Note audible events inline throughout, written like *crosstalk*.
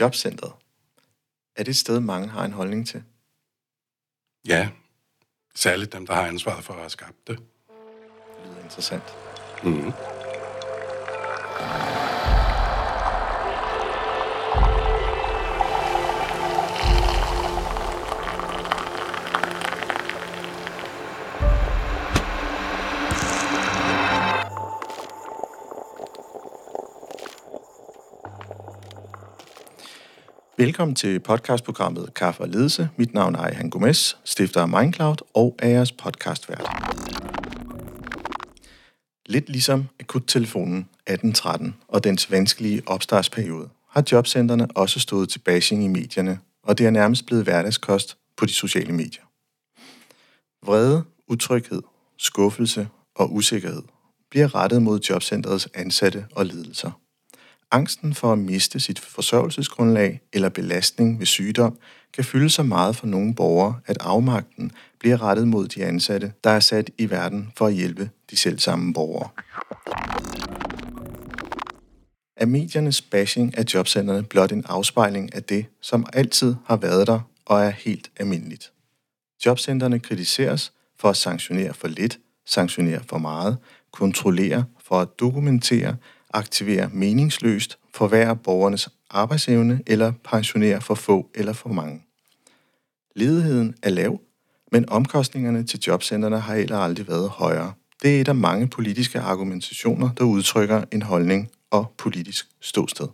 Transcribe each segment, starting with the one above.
Jobcentret. Er det et sted, mange har en holdning til? Ja, særligt dem, der har ansvaret for at have skabt det. Det lyder interessant. Mm. Velkommen til podcastprogrammet Kaffe og Ledelse. Mit navn er Ejhan Gomes, stifter af Mindcloud og er jeres podcastvært. Lidt ligesom akuttelefonen 1813 og dens vanskelige opstartsperiode, har jobcentrene også stået til bashing i medierne, og det er nærmest blevet hverdagskost på de sociale medier. Vrede, utryghed, skuffelse og usikkerhed bliver rettet mod jobcentrets ansatte og ledelser. Angsten for at miste sit forsørgelsesgrundlag eller belastning ved sygdom kan fylde så meget for nogle borgere, at afmagten bliver rettet mod de ansatte, der er sat i verden for at hjælpe de selv samme borgere. Er mediernes bashing af jobcenterne blot en afspejling af det, som altid har været der og er helt almindeligt? Jobcenterne kritiseres for at sanktionere for lidt, sanktionere for meget, kontrollere for at dokumentere, aktivere meningsløst, forværre borgernes arbejdsevne eller pensionere for få eller for mange. Ledigheden er lav, men omkostningerne til jobcentrene har heller aldrig været højere. Det er et af mange politiske argumentationer, der udtrykker en holdning og politisk ståsted.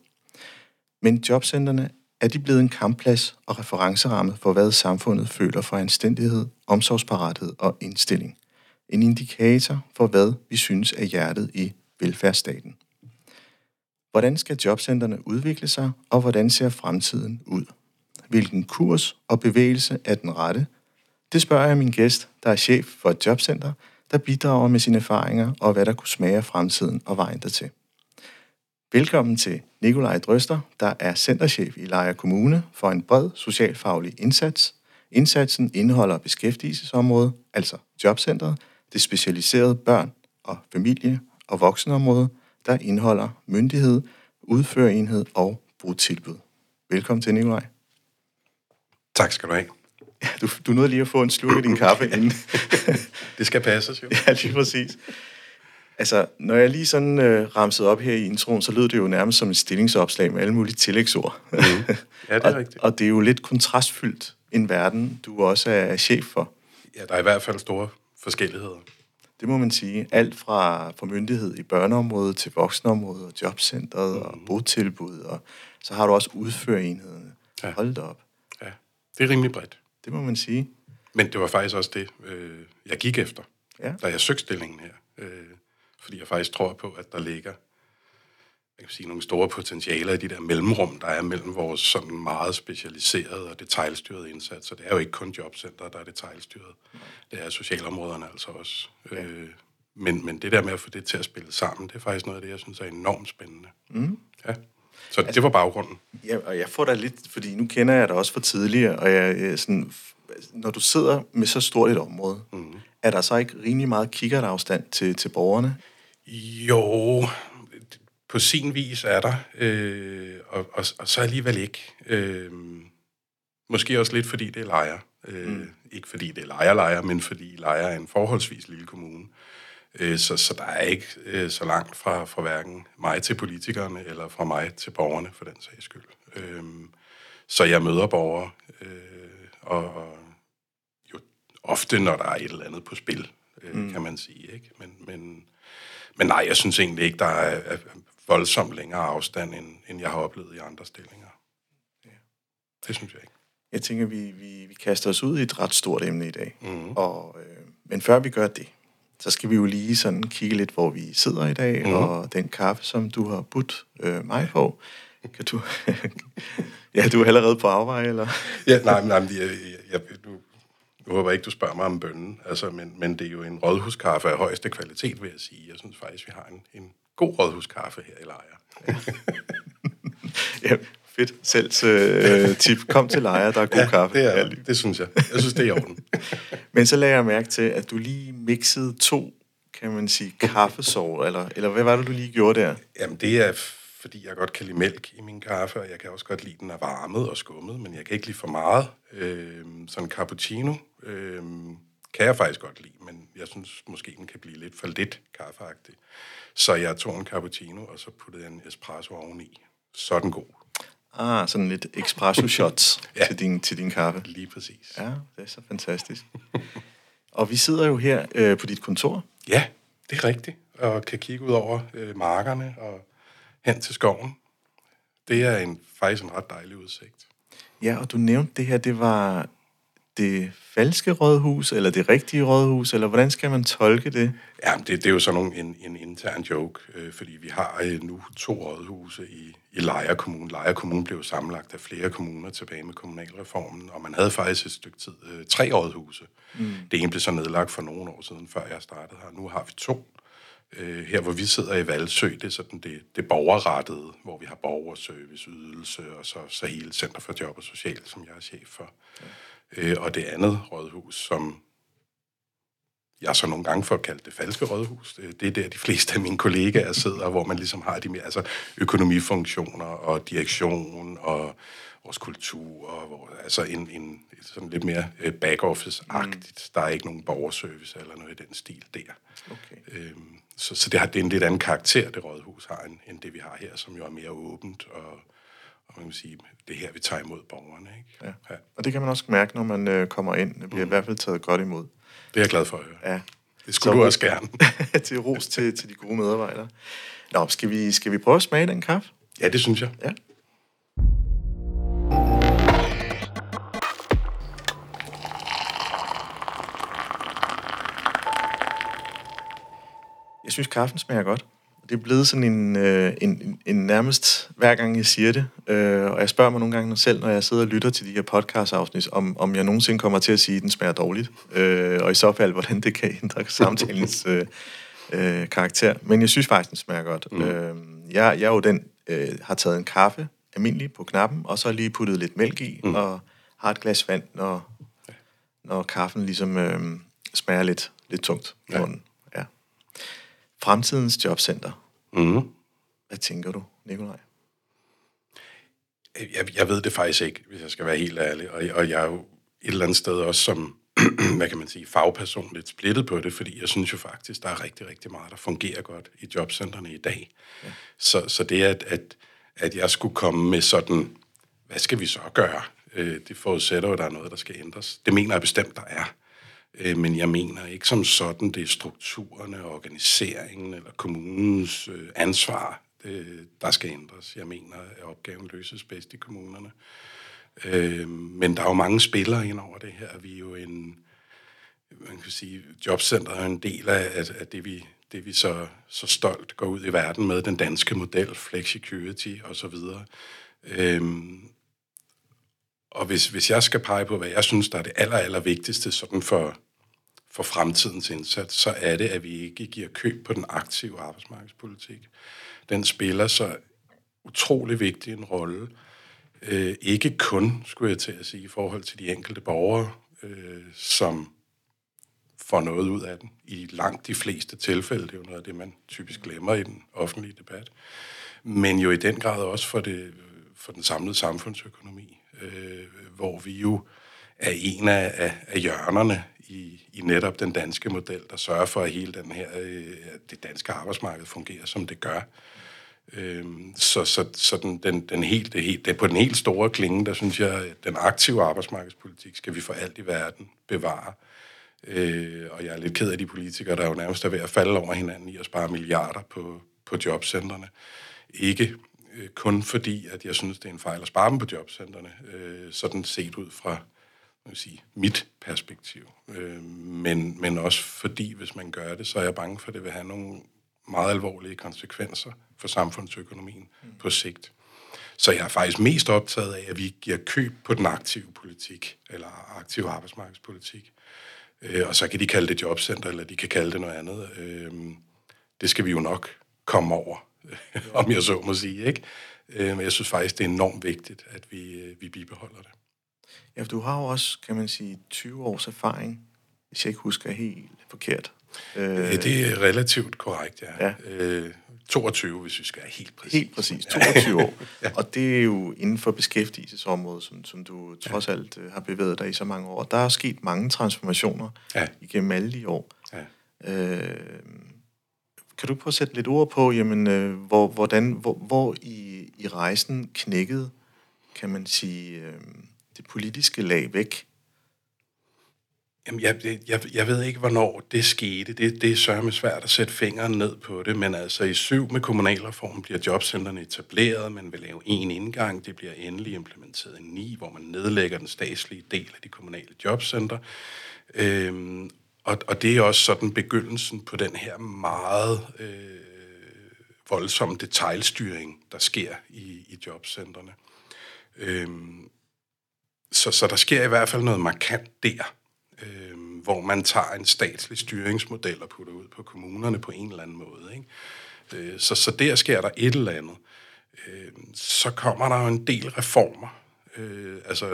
Men jobcentrene er de blevet en kampplads og referenceramme for, hvad samfundet føler for anstændighed, omsorgsparathed og indstilling. En indikator for, hvad vi synes er hjertet i velfærdsstaten. Hvordan skal jobcentrene udvikle sig, og hvordan ser fremtiden ud? Hvilken kurs og bevægelse er den rette? Det spørger jeg min gæst, der er chef for et jobcenter, der bidrager med sine erfaringer og hvad der kunne smage af fremtiden og vejen dertil. Velkommen til Nikolaj Drøster, der er centerchef i Lejre Kommune for en bred socialfaglig indsats. Indsatsen indeholder beskæftigelsesområdet, altså jobcentret, det specialiserede børn- og familie- og voksenområde, der indeholder myndighed, udførenhed og brudtilbud. Velkommen til, Nikolaj. Tak skal du have. Du, du nåede lige at få en slurk af din kaffe inden. *laughs* Det skal passes jo. ja, lige præcis. Altså, når jeg lige sådan øh, ramsede op her i introen, så lød det jo nærmest som et stillingsopslag med alle mulige tillægsord. Mm. Ja, det er *laughs* og, rigtigt. og det er jo lidt kontrastfyldt en verden, du også er chef for. Ja, der er i hvert fald store forskelligheder. Det må man sige. Alt fra, fra myndighed i børneområdet til voksenområdet og jobcentret mm. og botilbud, og så har du også udførenhederne. Ja. Hold da op. Ja, det er rimelig bredt. Det må man sige. Men det var faktisk også det, øh, jeg gik efter, Ja. da jeg søgte stillingen her. Øh, fordi jeg faktisk tror på, at der ligger jeg kan sige, nogle store potentialer i de der mellemrum, der er mellem vores sådan meget specialiserede og detaljstyrede indsatser. Det er jo ikke kun jobcenter, der er detaljstyret. Det er socialområderne altså også. Ja. Øh, men, men det der med at få det til at spille sammen, det er faktisk noget af det, jeg synes er enormt spændende. Mm. Ja. Så det var baggrunden. Ja, og jeg får da lidt, fordi nu kender jeg dig også fra tidligere, og jeg, jeg sådan, når du sidder med så stort et område, mm. er der så ikke rimelig meget kikkertafstand til, til borgerne? Jo, på sin vis er der, øh, og, og, og så alligevel ikke. Øh, måske også lidt, fordi det er lejer. Øh, mm. Ikke fordi det er lejer-lejer, men fordi lejer er en forholdsvis lille kommune. Øh, så, så der er ikke øh, så langt fra, fra hverken mig til politikerne, eller fra mig til borgerne, for den sags skyld. Øh, så jeg møder borgere, øh, og, og jo ofte, når der er et eller andet på spil, øh, mm. kan man sige. Ikke? Men, men, men nej, jeg synes egentlig ikke, der er, er voldsomt længere afstand, end, end jeg har oplevet i andre stillinger. Ja. Det synes jeg ikke. Jeg tænker, vi, vi, vi kaster os ud i et ret stort emne i dag. Mm. Og, øh, men før vi gør det, så skal vi jo lige sådan kigge lidt, hvor vi sidder i dag, mm. og den kaffe, som du har budt øh, mig på. Kan du... *laughs* ja, du er allerede på afvej, eller? ja, nej, nej, jeg, jeg, jeg, nu, nu håber jeg ikke, du spørger mig om bønnen, altså, men, men det er jo en rådhuskaffe af højeste kvalitet, vil jeg sige. Jeg synes faktisk, vi har en, en god rådhuskaffe her i Lejre. ja, fedt. Selv øh, tip. Kom til Lejre, der er god ja, kaffe. Det, er, det synes jeg. Jeg synes, det er i orden. *laughs* Men så lagde jeg mærke til, at du lige mixede to, kan man sige, kaffesår, eller, eller hvad var det, du lige gjorde der? Jamen, det er fordi jeg godt kan lide mælk i min kaffe, og jeg kan også godt lide, den er varmet og skummet, men jeg kan ikke lide for meget. Øh, sådan en cappuccino øh, kan jeg faktisk godt lide, men jeg synes måske, den kan blive lidt for lidt kaffeagtig. Så jeg tog en cappuccino, og så puttede en espresso oveni. Så den god. Ah, sådan lidt espresso shots *laughs* ja. til, din, til din kaffe. Lige præcis. Ja, det er så fantastisk. og vi sidder jo her øh, på dit kontor. Ja, det er rigtigt. Og kan kigge ud over øh, markerne og hen til skoven. Det er en, faktisk en ret dejlig udsigt. Ja, og du nævnte det her, det var det falske rådhus, eller det rigtige rådhus, eller hvordan skal man tolke det? Ja, det, det er jo sådan nogle, en, en intern joke, øh, fordi vi har øh, nu to rådhuse i, i Lejre Kommune. Lejre Kommune blev sammenlagt af flere kommuner tilbage med kommunalreformen, og man havde faktisk et stykke tid øh, tre rådhuse. Mm. Det ene blev så nedlagt for nogle år siden, før jeg startede her. Nu har vi to. Øh, her, hvor vi sidder i Valsø, det er sådan det, det borgerrettede, hvor vi har borgerservice, ydelse, og så, så hele Center for Job og Social, som jeg er chef for. Ja. Øh, og det andet rådhus, som jeg så nogle gange får kaldt det falske rådhus. Det er der, de fleste af mine kollegaer sidder, hvor man ligesom har de mere altså økonomifunktioner og direktion og vores kultur, og hvor, altså en, en sådan lidt mere øh, back-office-agtigt. Mm. Der er ikke nogen borgerservice eller noget i den stil der. Okay. Øhm, så, så det har det er en lidt anden karakter, det rådhus har, end, end det vi har her, som jo er mere åbent og man kan sige, det er her, vi tager imod borgerne. Ikke? Ja. ja. Og det kan man også mærke, når man øh, kommer ind. Det bliver mm. i hvert fald taget godt imod. Det er jeg glad for høre. Ja. Det skulle Så, du også gerne. *laughs* til ros til, til de gode medarbejdere. Nå, skal vi, skal vi prøve at smage den kaffe? Ja, det synes jeg. Ja. Jeg synes, kaffen smager godt det er blevet sådan en, øh, en, en nærmest hver gang jeg siger det, øh, og jeg spørger mig nogle gange selv, når jeg sidder og lytter til de her podcast-afsnit, om, om jeg nogensinde kommer til at sige, at den smager dårligt, øh, og i så fald, hvordan det kan ændre *laughs* samtalens øh, øh, karakter. Men jeg synes faktisk, den smager godt. Mm. Øh, jeg, jeg er jo den, øh, har taget en kaffe, almindelig på knappen, og så lige puttet lidt mælk i, mm. og har et glas vand, når, når kaffen ligesom øh, smager lidt, lidt tungt ja. munden. Fremtidens jobcenter. Mm. Hvad tænker du, Nikolaj? Jeg, jeg ved det faktisk ikke, hvis jeg skal være helt ærlig. Og, og jeg er jo et eller andet sted også som, *clears throat* hvad kan man sige, fagperson lidt splittet på det, fordi jeg synes jo faktisk, der er rigtig, rigtig meget, der fungerer godt i jobcentrene i dag. Ja. Så, så det, at, at, at jeg skulle komme med sådan, hvad skal vi så gøre? Øh, det forudsætter jo, at der er noget, der skal ændres. Det mener jeg bestemt, der er. Øh, men jeg mener ikke som sådan, det er strukturerne, organiseringen eller kommunens øh, ansvar, det, der skal ændres. Jeg mener, at opgaven løses bedst i kommunerne. Øh, men der er jo mange spillere ind over det her. Vi er jo en, man kan sige, jobcenter er en del af, af, af det, vi, det, vi så, så stolt går ud i verden med, den danske model, flexicurity osv. Øhm, og hvis, hvis jeg skal pege på, hvad jeg synes, der er det aller, aller vigtigste sådan for, for fremtidens indsats, så er det, at vi ikke giver køb på den aktive arbejdsmarkedspolitik. Den spiller så utrolig vigtig en rolle. Øh, ikke kun, skulle jeg til at sige, i forhold til de enkelte borgere, øh, som får noget ud af den. I langt de fleste tilfælde, det er jo noget af det, man typisk glemmer i den offentlige debat. Men jo i den grad også for, det, for den samlede samfundsøkonomi, øh, hvor vi jo er en af, af, af hjørnerne i, i netop den danske model, der sørger for, at hele den her, øh, det danske arbejdsmarked fungerer, som det gør. Øh, så så, så den, den, den helt, det, helt, det på den helt store klinge, der synes jeg, at den aktive arbejdsmarkedspolitik skal vi for alt i verden bevare. Øh, og jeg er lidt ked af de politikere, der jo nærmest er ved at falde over hinanden i at spare milliarder på, på jobcentrene. Ikke øh, kun fordi, at jeg synes, det er en fejl at spare dem på jobcentrene, øh, sådan set ud fra man sige, mit perspektiv. Øh, men, men også fordi, hvis man gør det, så er jeg bange for, at det vil have nogle meget alvorlige konsekvenser for samfundsøkonomien mm. på sigt. Så jeg er faktisk mest optaget af, at vi giver køb på den aktive politik, eller aktive arbejdsmarkedspolitik. Øh, og så kan de kalde det jobcenter, eller de kan kalde det noget andet. Øh, det skal vi jo nok komme over, *laughs* om jeg så må sige. Ikke? Øh, men jeg synes faktisk, det er enormt vigtigt, at vi, øh, vi bibeholder det. Ja, du har jo også, kan man sige, 20 års erfaring, hvis jeg ikke husker helt forkert. Øh, ja, det er relativt korrekt, ja. ja. Øh, 22, hvis vi skal være helt præcis. Helt præcis, 22 år. *laughs* ja. Og det er jo inden for beskæftigelsesområdet, som, som du trods alt uh, har bevæget dig i så mange år. Der er sket mange transformationer ja. igennem alle de år. Ja. Øh, kan du prøve at sætte lidt ord på, jamen, øh, hvor, hvordan, hvor, hvor i, i rejsen knækkede, kan man sige, øh, det politiske lag væk? Jamen, jeg, jeg, jeg ved ikke, hvornår det skete. Det, det er sørme svært at sætte fingeren ned på det, men altså i syv med kommunalreformen bliver jobcentrene etableret, man vil lave en indgang, det bliver endelig implementeret i ni, hvor man nedlægger den statslige del af de kommunale jobcenter. Øhm, og, og det er også sådan begyndelsen på den her meget øh, voldsomme detaljstyring, der sker i, i jobcentrene. Øhm, så, så der sker i hvert fald noget markant der, øh, hvor man tager en statslig styringsmodel og putter ud på kommunerne på en eller anden måde. Ikke? Øh, så, så der sker der et eller andet. Øh, så kommer der jo en del reformer. Øh, altså,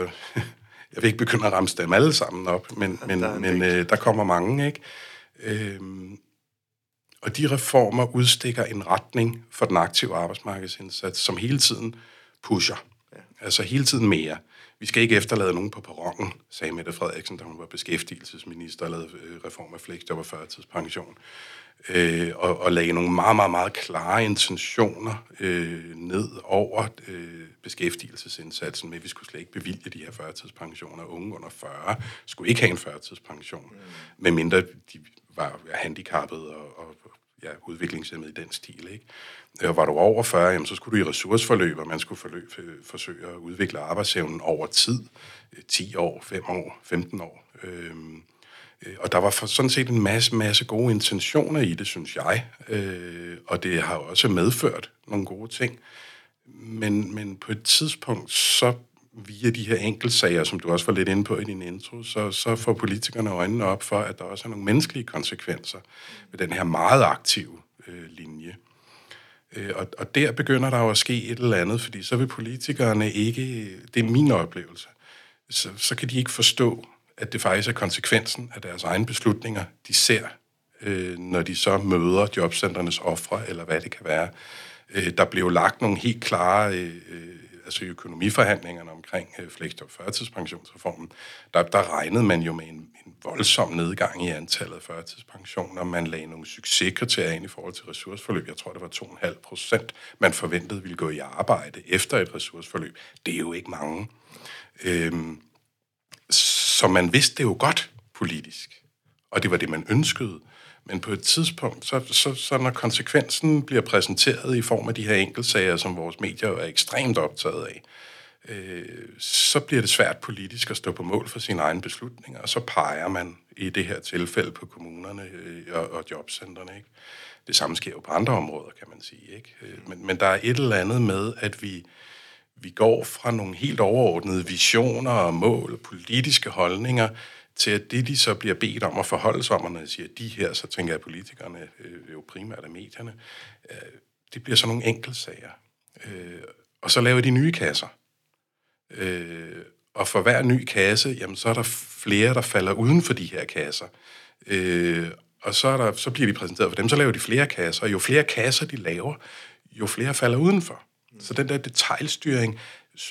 *laughs* jeg vil ikke begynde at ramse dem alle sammen op, men, men, der, men øh, der kommer mange. ikke. Øh, og de reformer udstikker en retning for den aktive arbejdsmarkedsindsats, som hele tiden pusher. Ja. Altså hele tiden mere. Vi skal ikke efterlade nogen på perronen, sagde Mette Frederiksen, da hun var beskæftigelsesminister og lavede øh, reform af fleksjob og førtidspension. Øh, og, og lagde nogle meget, meget, meget klare intentioner øh, ned over øh, beskæftigelsesindsatsen med, at vi skulle slet ikke bevilge de her førtidspensioner. Unge under 40 skulle ikke have en førtidspension, mm. medmindre de var handicappet og, og ja, udviklingshemmet i den stil. Ikke? Og var du over 40, jamen, så skulle du i ressourceforløb, og man skulle forløb, øh, forsøge at udvikle arbejdsevnen over tid. 10 år, 5 år, 15 år. Øhm, øh, og der var sådan set en masse, masse gode intentioner i det, synes jeg. Øh, og det har også medført nogle gode ting. Men, men på et tidspunkt, så via de her enkeltsager, som du også var lidt inde på i din intro, så, så får politikerne øjnene op for, at der også er nogle menneskelige konsekvenser ved den her meget aktive øh, linje. Øh, og, og der begynder der jo at ske et eller andet, fordi så vil politikerne ikke, det er min oplevelse, så, så kan de ikke forstå, at det faktisk er konsekvensen af deres egne beslutninger, de ser, øh, når de så møder jobcenternes ofre, eller hvad det kan være. Øh, der blev lagt nogle helt klare øh, øh altså økonomiforhandlingerne omkring øh, fleksjob førtidspensionsreformen, der, der regnede man jo med en, en voldsom nedgang i antallet af førtidspensioner. Man lagde nogle succeskriterier ind i forhold til ressourceforløb. Jeg tror, det var 2,5 procent, man forventede ville gå i arbejde efter et ressourceforløb. Det er jo ikke mange. Øhm, så man vidste det jo godt politisk, og det var det, man ønskede. Men på et tidspunkt, så, så, så når konsekvensen bliver præsenteret i form af de her enkeltsager, som vores medier er ekstremt optaget af, øh, så bliver det svært politisk at stå på mål for sine egne beslutninger, og så peger man i det her tilfælde på kommunerne øh, og, og jobcentrene. Ikke? Det samme sker jo på andre områder, kan man sige. Ikke? Øh, men, men der er et eller andet med, at vi, vi går fra nogle helt overordnede visioner og mål politiske holdninger til at det, de så bliver bedt om at forholde sig om, og når jeg siger de her, så tænker jeg, at politikerne, øh, jo primært af medierne, øh, det bliver sådan nogle enkeltsager. Øh, og så laver de nye kasser. Øh, og for hver ny kasse, jamen, så er der flere, der falder uden for de her kasser. Øh, og så, er der, så bliver de præsenteret for dem, så laver de flere kasser, og jo flere kasser de laver, jo flere falder udenfor. Så den der detaljstyring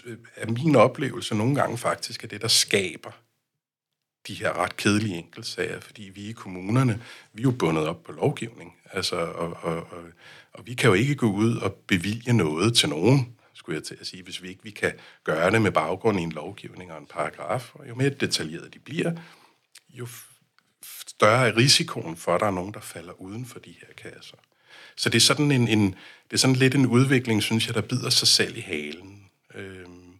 øh, er min oplevelse nogle gange faktisk, er det, der skaber de her ret kedelige enkeltsager, fordi vi i kommunerne, vi er jo bundet op på lovgivning, altså, og, og, og, og vi kan jo ikke gå ud og bevilge noget til nogen, skulle jeg til at sige, hvis vi ikke vi kan gøre det med baggrund i en lovgivning og en paragraf. Og jo mere detaljeret de bliver, jo større er risikoen for, at der er nogen, der falder uden for de her kasser. Så det er sådan, en, en, det er sådan lidt en udvikling, synes jeg, der bider sig selv i halen. Øhm,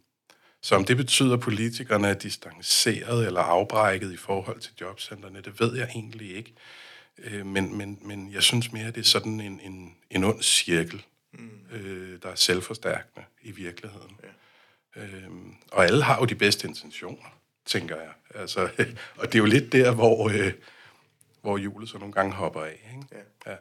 så om det betyder, at politikerne er distanceret eller afbrækket i forhold til jobcentrene, det ved jeg egentlig ikke. Øh, men, men, men jeg synes mere, at det er sådan en, en, en ond cirkel, mm. øh, der er selvforstærkende i virkeligheden. Ja. Øh, og alle har jo de bedste intentioner, tænker jeg. Altså, *laughs* og det er jo lidt der, hvor, øh, hvor hjulet så nogle gange hopper af. Ikke? Ja. Ja.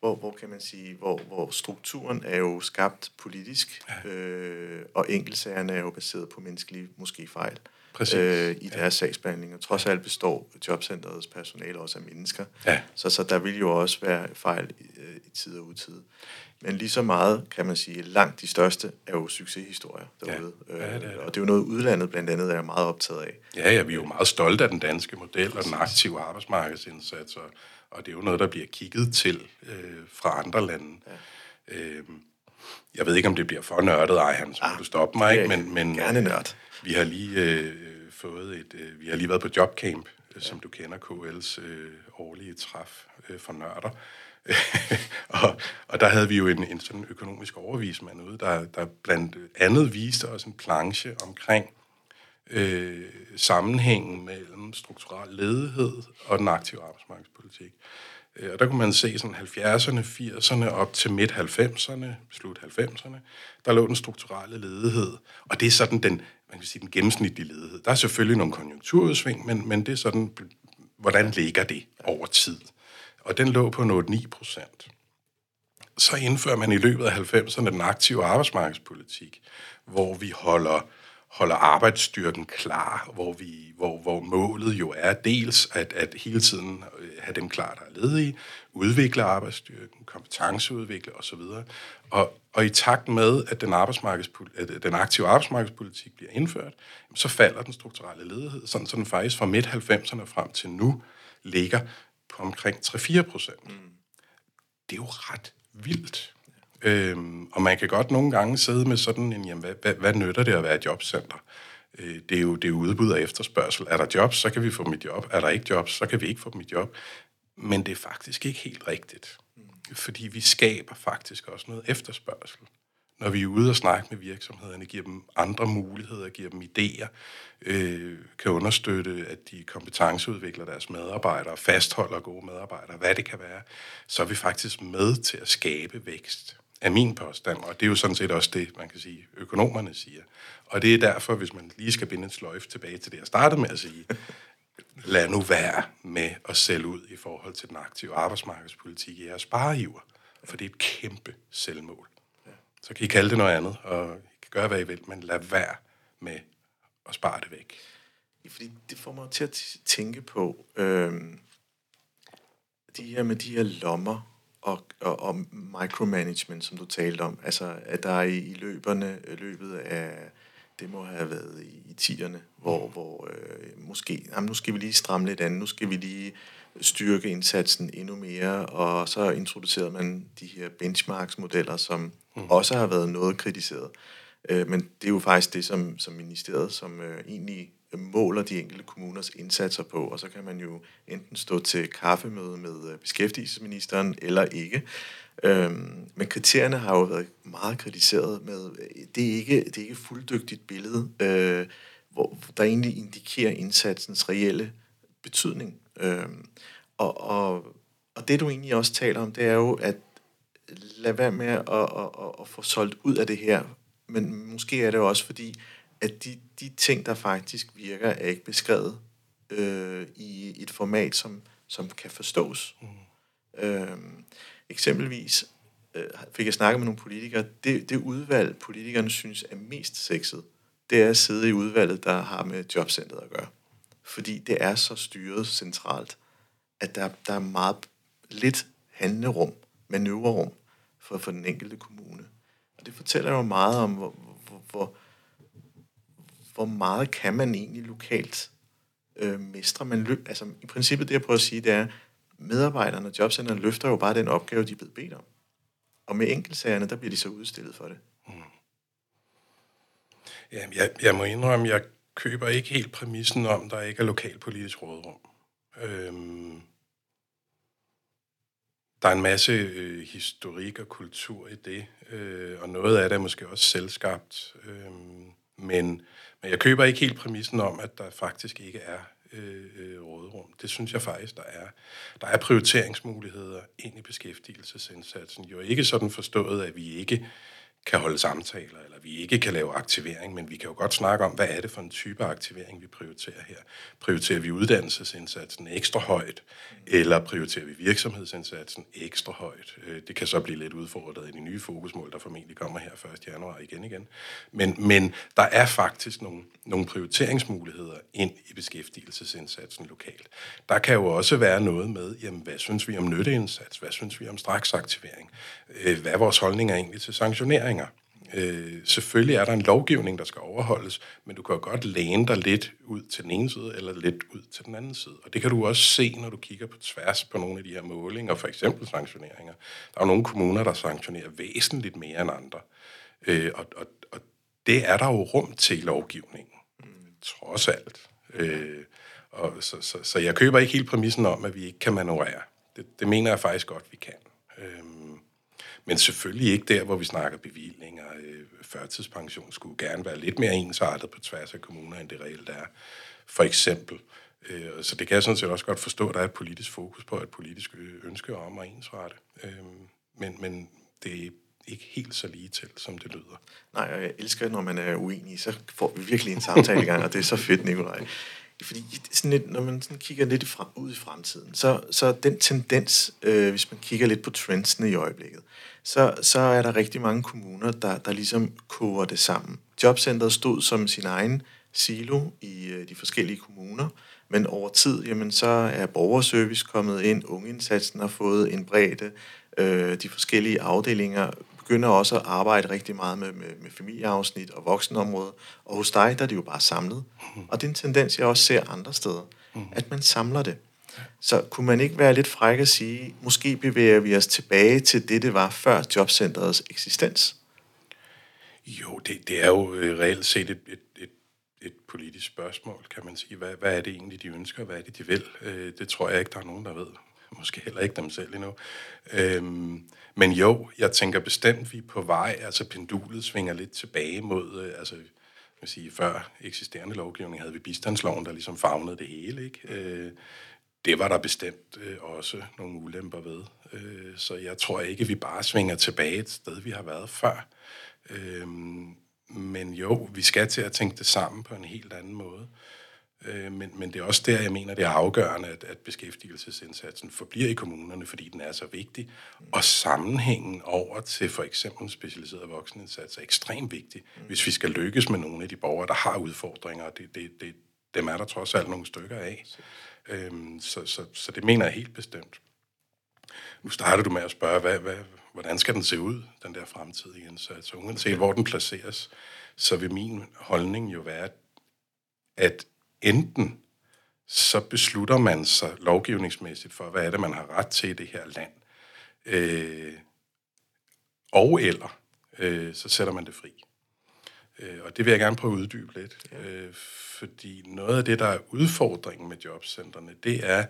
Hvor, hvor kan man sige, hvor, hvor strukturen er jo skabt politisk, ja. øh, og enkeltsagerne er jo baseret på menneskelige måske fejl øh, i deres ja. sagsbehandling. Og trods alt består jobcenterets personale også af mennesker. Ja. Så, så der vil jo også være fejl i, øh, i tid og utid. Men lige så meget, kan man sige, langt de største er jo succeshistorier derude. Ja. Ja, det er det. Og det er jo noget, udlandet blandt andet er meget optaget af. Ja, ja, vi er jo meget stolte af den danske model og den aktive arbejdsmarkedsindsats, og, og det er jo noget, der bliver kigget til øh, fra andre lande. Ja. Øh, jeg ved ikke, om det bliver for nørdet, ej, han, så ah, du stoppe mig, ikke? Men, men, gerne nørd. Vi har lige øh, fået et, øh, vi har lige været på jobcamp, øh, ja. som du kender, KL's øh, årlige træf øh, for nørder. *laughs* og, og der havde vi jo en, en sådan økonomisk overvismand ude, der, der blandt andet viste os en planche omkring øh, sammenhængen mellem strukturel ledighed og den aktive arbejdsmarkedspolitik. Øh, og der kunne man se sådan 70'erne, 80'erne op til midt 90'erne, slut 90'erne, der lå den strukturelle ledighed. Og det er sådan den, man kan sige, den gennemsnitlige ledighed. Der er selvfølgelig nogle konjunkturudsving, men, men det er sådan, hvordan ligger det over tid? Og den lå på 8-9 procent. Så indfører man i løbet af 90'erne den aktive arbejdsmarkedspolitik, hvor vi holder holder arbejdsstyrken klar, hvor, vi, hvor, hvor målet jo er dels at, at hele tiden øh, have dem klar, der er ledige, udvikle arbejdsstyrken, kompetenceudvikle osv. Og, og i takt med, at den, at den aktive arbejdsmarkedspolitik bliver indført, så falder den strukturelle ledighed, sådan så den faktisk fra midt-90'erne frem til nu ligger på omkring 3-4 procent. Mm. Det er jo ret vildt. Øhm, og man kan godt nogle gange sidde med sådan en, jamen, hvad, hvad, hvad nytter det at være jobcenter? Øh, det, er jo, det er jo udbud og efterspørgsel. Er der jobs, så kan vi få mit job. Er der ikke jobs, så kan vi ikke få mit job. Men det er faktisk ikke helt rigtigt. Fordi vi skaber faktisk også noget efterspørgsel. Når vi er ude og snakke med virksomhederne, giver dem andre muligheder, giver dem idéer, øh, kan understøtte, at de kompetenceudvikler deres medarbejdere, fastholder gode medarbejdere, hvad det kan være, så er vi faktisk med til at skabe vækst er min påstand, og det er jo sådan set også det, man kan sige, økonomerne siger. Og det er derfor, hvis man lige skal binde en sløjf tilbage til det, jeg startede med at sige, lad nu være med at sælge ud i forhold til den aktive arbejdsmarkedspolitik i jeres spareiver, for det er et kæmpe selvmål. Så kan I kalde det noget andet, og I kan gøre, hvad I vil, men lad være med at spare det væk. Fordi det får mig til at tænke på, øh, de her med de her lommer, og, og, og micromanagement, som du talte om. Altså, at der i, i løberne, løbet af, det må have været i, i tierne, hvor, mm. hvor øh, måske, jamen, nu skal vi lige stramme lidt an, nu skal vi lige styrke indsatsen endnu mere, og så introducerede man de her benchmarks-modeller, som mm. også har været noget kritiseret. Øh, men det er jo faktisk det, som, som ministeriet, som øh, egentlig måler de enkelte kommuners indsatser på, og så kan man jo enten stå til kaffemøde med øh, beskæftigelsesministeren eller ikke. Øhm, men kriterierne har jo været meget kritiseret med, øh, det er ikke, det er ikke et fulddygtigt billede, øh, hvor der egentlig indikerer indsatsens reelle betydning. Øhm, og, og, og det du egentlig også taler om, det er jo, at lad være med at, at, at, at få solgt ud af det her, men måske er det også fordi, at de, de ting, der faktisk virker, er ikke beskrevet øh, i et format, som, som kan forstås. Mm. Øh, eksempelvis øh, fik jeg snakket med nogle politikere. Det, det udvalg, politikerne synes er mest sexet, det er at sidde i udvalget, der har med jobcentret at gøre. Fordi det er så styret centralt, at der, der er meget lidt handlerum, manøvrerum for, for den enkelte kommune. Og det fortæller jo meget om, hvor, hvor, hvor hvor meget kan man egentlig lokalt øh, mestre? Man løb, altså, I princippet det, jeg prøver at sige, det er, medarbejderne og jobcenterne løfter jo bare den opgave, de er blevet bedt om. Og med enkeltsagerne, der bliver de så udstillet for det. Mm. Jamen, jeg, jeg må indrømme, jeg køber ikke helt præmissen om, der ikke er lokalpolitisk rådrum. Øhm, der er en masse øh, historik og kultur i det, øh, og noget af det er måske også selvskabt. Øh, men men jeg køber ikke helt præmissen om, at der faktisk ikke er øh, øh, råderum. Det synes jeg faktisk, der er. Der er prioriteringsmuligheder ind i beskæftigelsesindsatsen. Jo ikke sådan forstået, at vi ikke kan holde samtaler, eller vi ikke kan lave aktivering, men vi kan jo godt snakke om, hvad er det for en type aktivering, vi prioriterer her. Prioriterer vi uddannelsesindsatsen ekstra højt, eller prioriterer vi virksomhedsindsatsen ekstra højt? Øh, det kan så blive lidt udfordret i de nye fokusmål, der formentlig kommer her 1. januar igen igen. Men, men der er faktisk nogle, nogle prioriteringsmuligheder ind i beskæftigelsesindsatsen lokalt. Der kan jo også være noget med, jamen, hvad synes vi om nytteindsats? Hvad synes vi om straksaktivering? Øh, hvad er vores holdninger egentlig til sanktionering? Sanktioneringer? Øh, selvfølgelig er der en lovgivning, der skal overholdes, men du kan jo godt læne dig lidt ud til den ene side, eller lidt ud til den anden side. Og det kan du også se, når du kigger på tværs på nogle af de her målinger, for eksempel sanktioneringer. Der er jo nogle kommuner, der sanktionerer væsentligt mere end andre. Øh, og, og, og det er der jo rum til i lovgivningen, trods alt. Øh, og så, så, så jeg køber ikke helt præmissen om, at vi ikke kan manøvrere. Det, det mener jeg faktisk godt, vi kan. Øh, men selvfølgelig ikke der, hvor vi snakker bevillinger. Øh, førtidspension skulle gerne være lidt mere ensartet på tværs af kommuner, end det reelt er. For eksempel. Øh, så det kan jeg sådan set også godt forstå, at der er et politisk fokus på, et politisk ønske om at ensrette. Øh, men, men det er ikke helt så lige til, som det lyder. Nej, jeg elsker, når man er uenig, så får vi virkelig en samtale i gang, og det er så fedt, Nikolaj. Fordi sådan lidt, når man sådan kigger lidt frem, ud i fremtiden, så, så den tendens, øh, hvis man kigger lidt på trendsene i øjeblikket, så, så er der rigtig mange kommuner, der, der ligesom koger det sammen. Jobcentret stod som sin egen silo i øh, de forskellige kommuner, men over tid, jamen, så er borgerservice kommet ind, ungeindsatsen har fået en bredde, øh, de forskellige afdelinger begynder også at arbejde rigtig meget med, med, med familieafsnit og voksenområdet, og hos dig, der er det jo bare samlet. Og det er en tendens, jeg også ser andre steder, at man samler det. Så kunne man ikke være lidt fræk at sige, måske bevæger vi os tilbage til det, det var før jobcenterets eksistens? Jo, det, det er jo øh, reelt set et, et, et, et politisk spørgsmål, kan man sige. Hvad, hvad er det egentlig, de ønsker? Hvad er det, de vil? Øh, det tror jeg ikke, der er nogen, der ved. Måske heller ikke dem selv endnu. Øhm, men jo, jeg tænker bestemt, vi er på vej. Altså pendulet svinger lidt tilbage mod... Øh, altså, jeg sige, før eksisterende lovgivning havde vi bistandsloven, der ligesom fagnede det hele. Ikke? Øh, det var der bestemt øh, også nogle ulemper ved. Øh, så jeg tror ikke, vi bare svinger tilbage et sted, vi har været før. Øh, men jo, vi skal til at tænke det sammen på en helt anden måde. Øh, Øh, men, men det er også der, jeg mener, det er afgørende, at, at beskæftigelsesindsatsen forbliver i kommunerne, fordi den er så vigtig. Og sammenhængen over til for eksempel specialiseret voksenindsats er ekstremt vigtig, hvis vi skal lykkes med nogle af de borgere, der har udfordringer. Det, det, det, dem er der trods alt nogle stykker af. Øhm, så, så, så det mener jeg helt bestemt. Nu starter du med at spørge, hvad, hvad, hvordan skal den se ud, den der fremtidige indsats? Og uanset hvor den placeres, så vil min holdning jo være, at enten så beslutter man sig lovgivningsmæssigt for, hvad er det, man har ret til i det her land, øh, og eller øh, så sætter man det fri. Øh, og det vil jeg gerne prøve at uddybe lidt. Ja. Øh, fordi noget af det, der er udfordringen med jobcentrene, det er,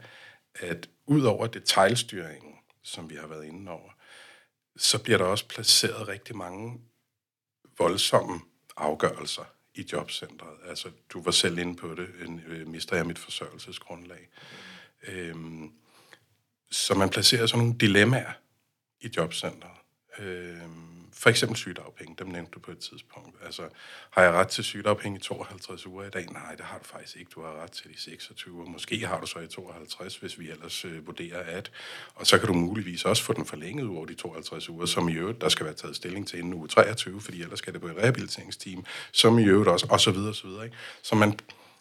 at ud over detaljstyringen, som vi har været inde over, så bliver der også placeret rigtig mange voldsomme afgørelser i jobcentret. Altså, du var selv inde på det, en, øh, mister jeg mit forsørgelsesgrundlag. Mm. Øhm, så man placerer sådan nogle dilemmaer i jobcentret. Øhm, for eksempel sygedagpenge, dem nævnte du på et tidspunkt. Altså, har jeg ret til sygedagpenge i 52 uger i dag? Nej, det har du faktisk ikke. Du har ret til de 26 uger. Måske har du så i 52, hvis vi ellers øh, vurderer at. Og så kan du muligvis også få den forlænget over de 52 uger, som i øvrigt, der skal være taget stilling til inden uge 23, fordi ellers skal det på et rehabiliteringsteam, som i øvrigt også, og så videre, og så videre. Ikke? Så man,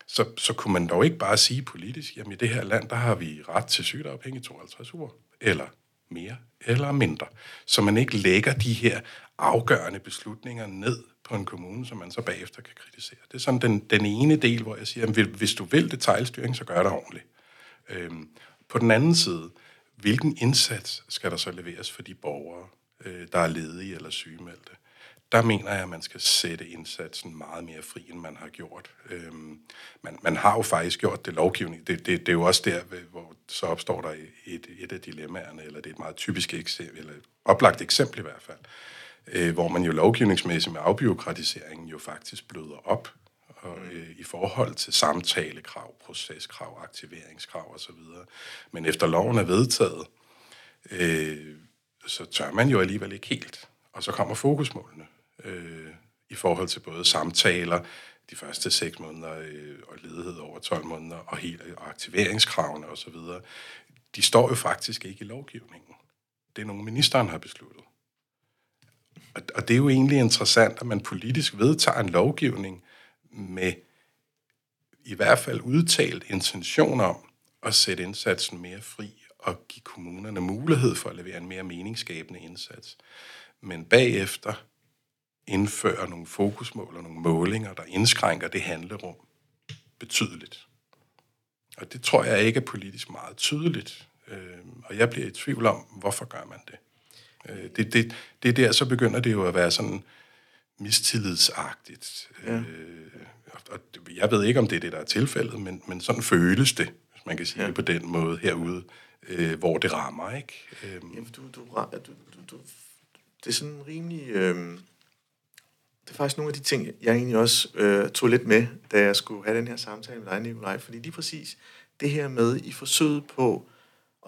så, så kunne man dog ikke bare sige politisk, jamen i det her land, der har vi ret til sygedagpenge i 52 uger, eller mere eller mindre. Så man ikke lægger de her afgørende beslutninger ned på en kommune, som man så bagefter kan kritisere. Det er sådan den, den ene del, hvor jeg siger, at hvis du vil detaljstyring, så gør det ordentligt. Øhm, på den anden side, hvilken indsats skal der så leveres for de borgere, øh, der er ledige eller sygemeldte? Der mener jeg, at man skal sætte indsatsen meget mere fri, end man har gjort. Øhm, man, man har jo faktisk gjort det lovgivning. Det, det, det er jo også der, hvor så opstår der et, et af dilemmaerne, eller det er et meget typisk eksempel, eller et oplagt eksempel i hvert fald, øh, hvor man jo lovgivningsmæssigt med afbiokratiseringen jo faktisk bløder op og, øh, i forhold til samtalekrav, proceskrav, aktiveringskrav osv. Men efter loven er vedtaget, øh, så tør man jo alligevel ikke helt. Og så kommer fokusmålene øh, i forhold til både samtaler, de første 6 måneder øh, og ledighed over 12 måneder og hele aktiveringskravene osv., de står jo faktisk ikke i lovgivningen. Det er nogle ministeren har besluttet. Og, og det er jo egentlig interessant, at man politisk vedtager en lovgivning med i hvert fald udtalt intention om at sætte indsatsen mere fri og give kommunerne mulighed for at levere en mere meningsskabende indsats. Men bagefter indføre nogle fokusmål og nogle målinger, der indskrænker det handlerum betydeligt. Og det tror jeg ikke er politisk meget tydeligt. Øh, og jeg bliver i tvivl om, hvorfor gør man det. Øh, det, det, det er der, så begynder det jo at være sådan mistillidsagtigt. Ja. Øh, og jeg ved ikke, om det er det, der er tilfældet, men, men sådan føles det, hvis man kan sige ja. det på den måde herude, øh, hvor det rammer. Ikke? Øh. Jamen, du, du, du, du, du, det er sådan rimelig... Øh det er faktisk nogle af de ting, jeg egentlig også øh, tog lidt med, da jeg skulle have den her samtale med dig, Nikolaj. Fordi lige præcis det her med i forsøget på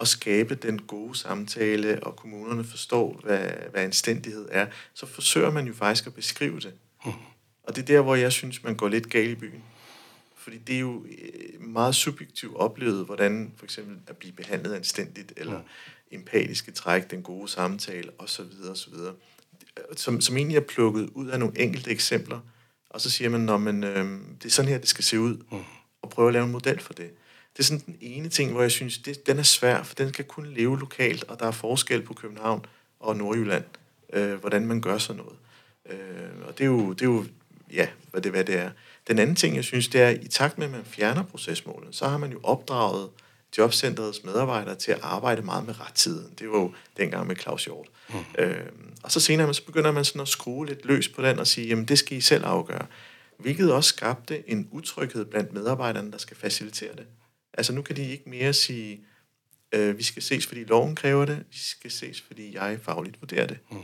at skabe den gode samtale, og kommunerne forstår, hvad, hvad anstændighed er, så forsøger man jo faktisk at beskrive det. Mm. Og det er der, hvor jeg synes, man går lidt galt i byen. Fordi det er jo øh, meget subjektivt oplevet, hvordan for eksempel at blive behandlet anstændigt, eller mm. empatiske træk, den gode samtale, osv. osv som, som egentlig er plukket ud af nogle enkelte eksempler, og så siger man, når man, øh, det er sådan her, det skal se ud, mm. og prøve at lave en model for det. Det er sådan den ene ting, hvor jeg synes, det, den er svær, for den kan kun leve lokalt, og der er forskel på København og Nordjylland, øh, hvordan man gør sådan noget. Øh, og det er, jo, det er jo, ja, hvad det, hvad det er. Den anden ting, jeg synes, det er, i takt med, at man fjerner procesmålet, så har man jo opdraget jobcenterets medarbejdere til at arbejde meget med retiden. Det var jo dengang med Claus Hjort. Mm. Øh, og så senere så begynder man sådan at skrue lidt løs på den og sige, jamen det skal I selv afgøre. Hvilket også skabte en utryghed blandt medarbejderne, der skal facilitere det. Altså nu kan de ikke mere sige, øh, vi skal ses, fordi loven kræver det, vi skal ses, fordi jeg fagligt vurderer det. Mm.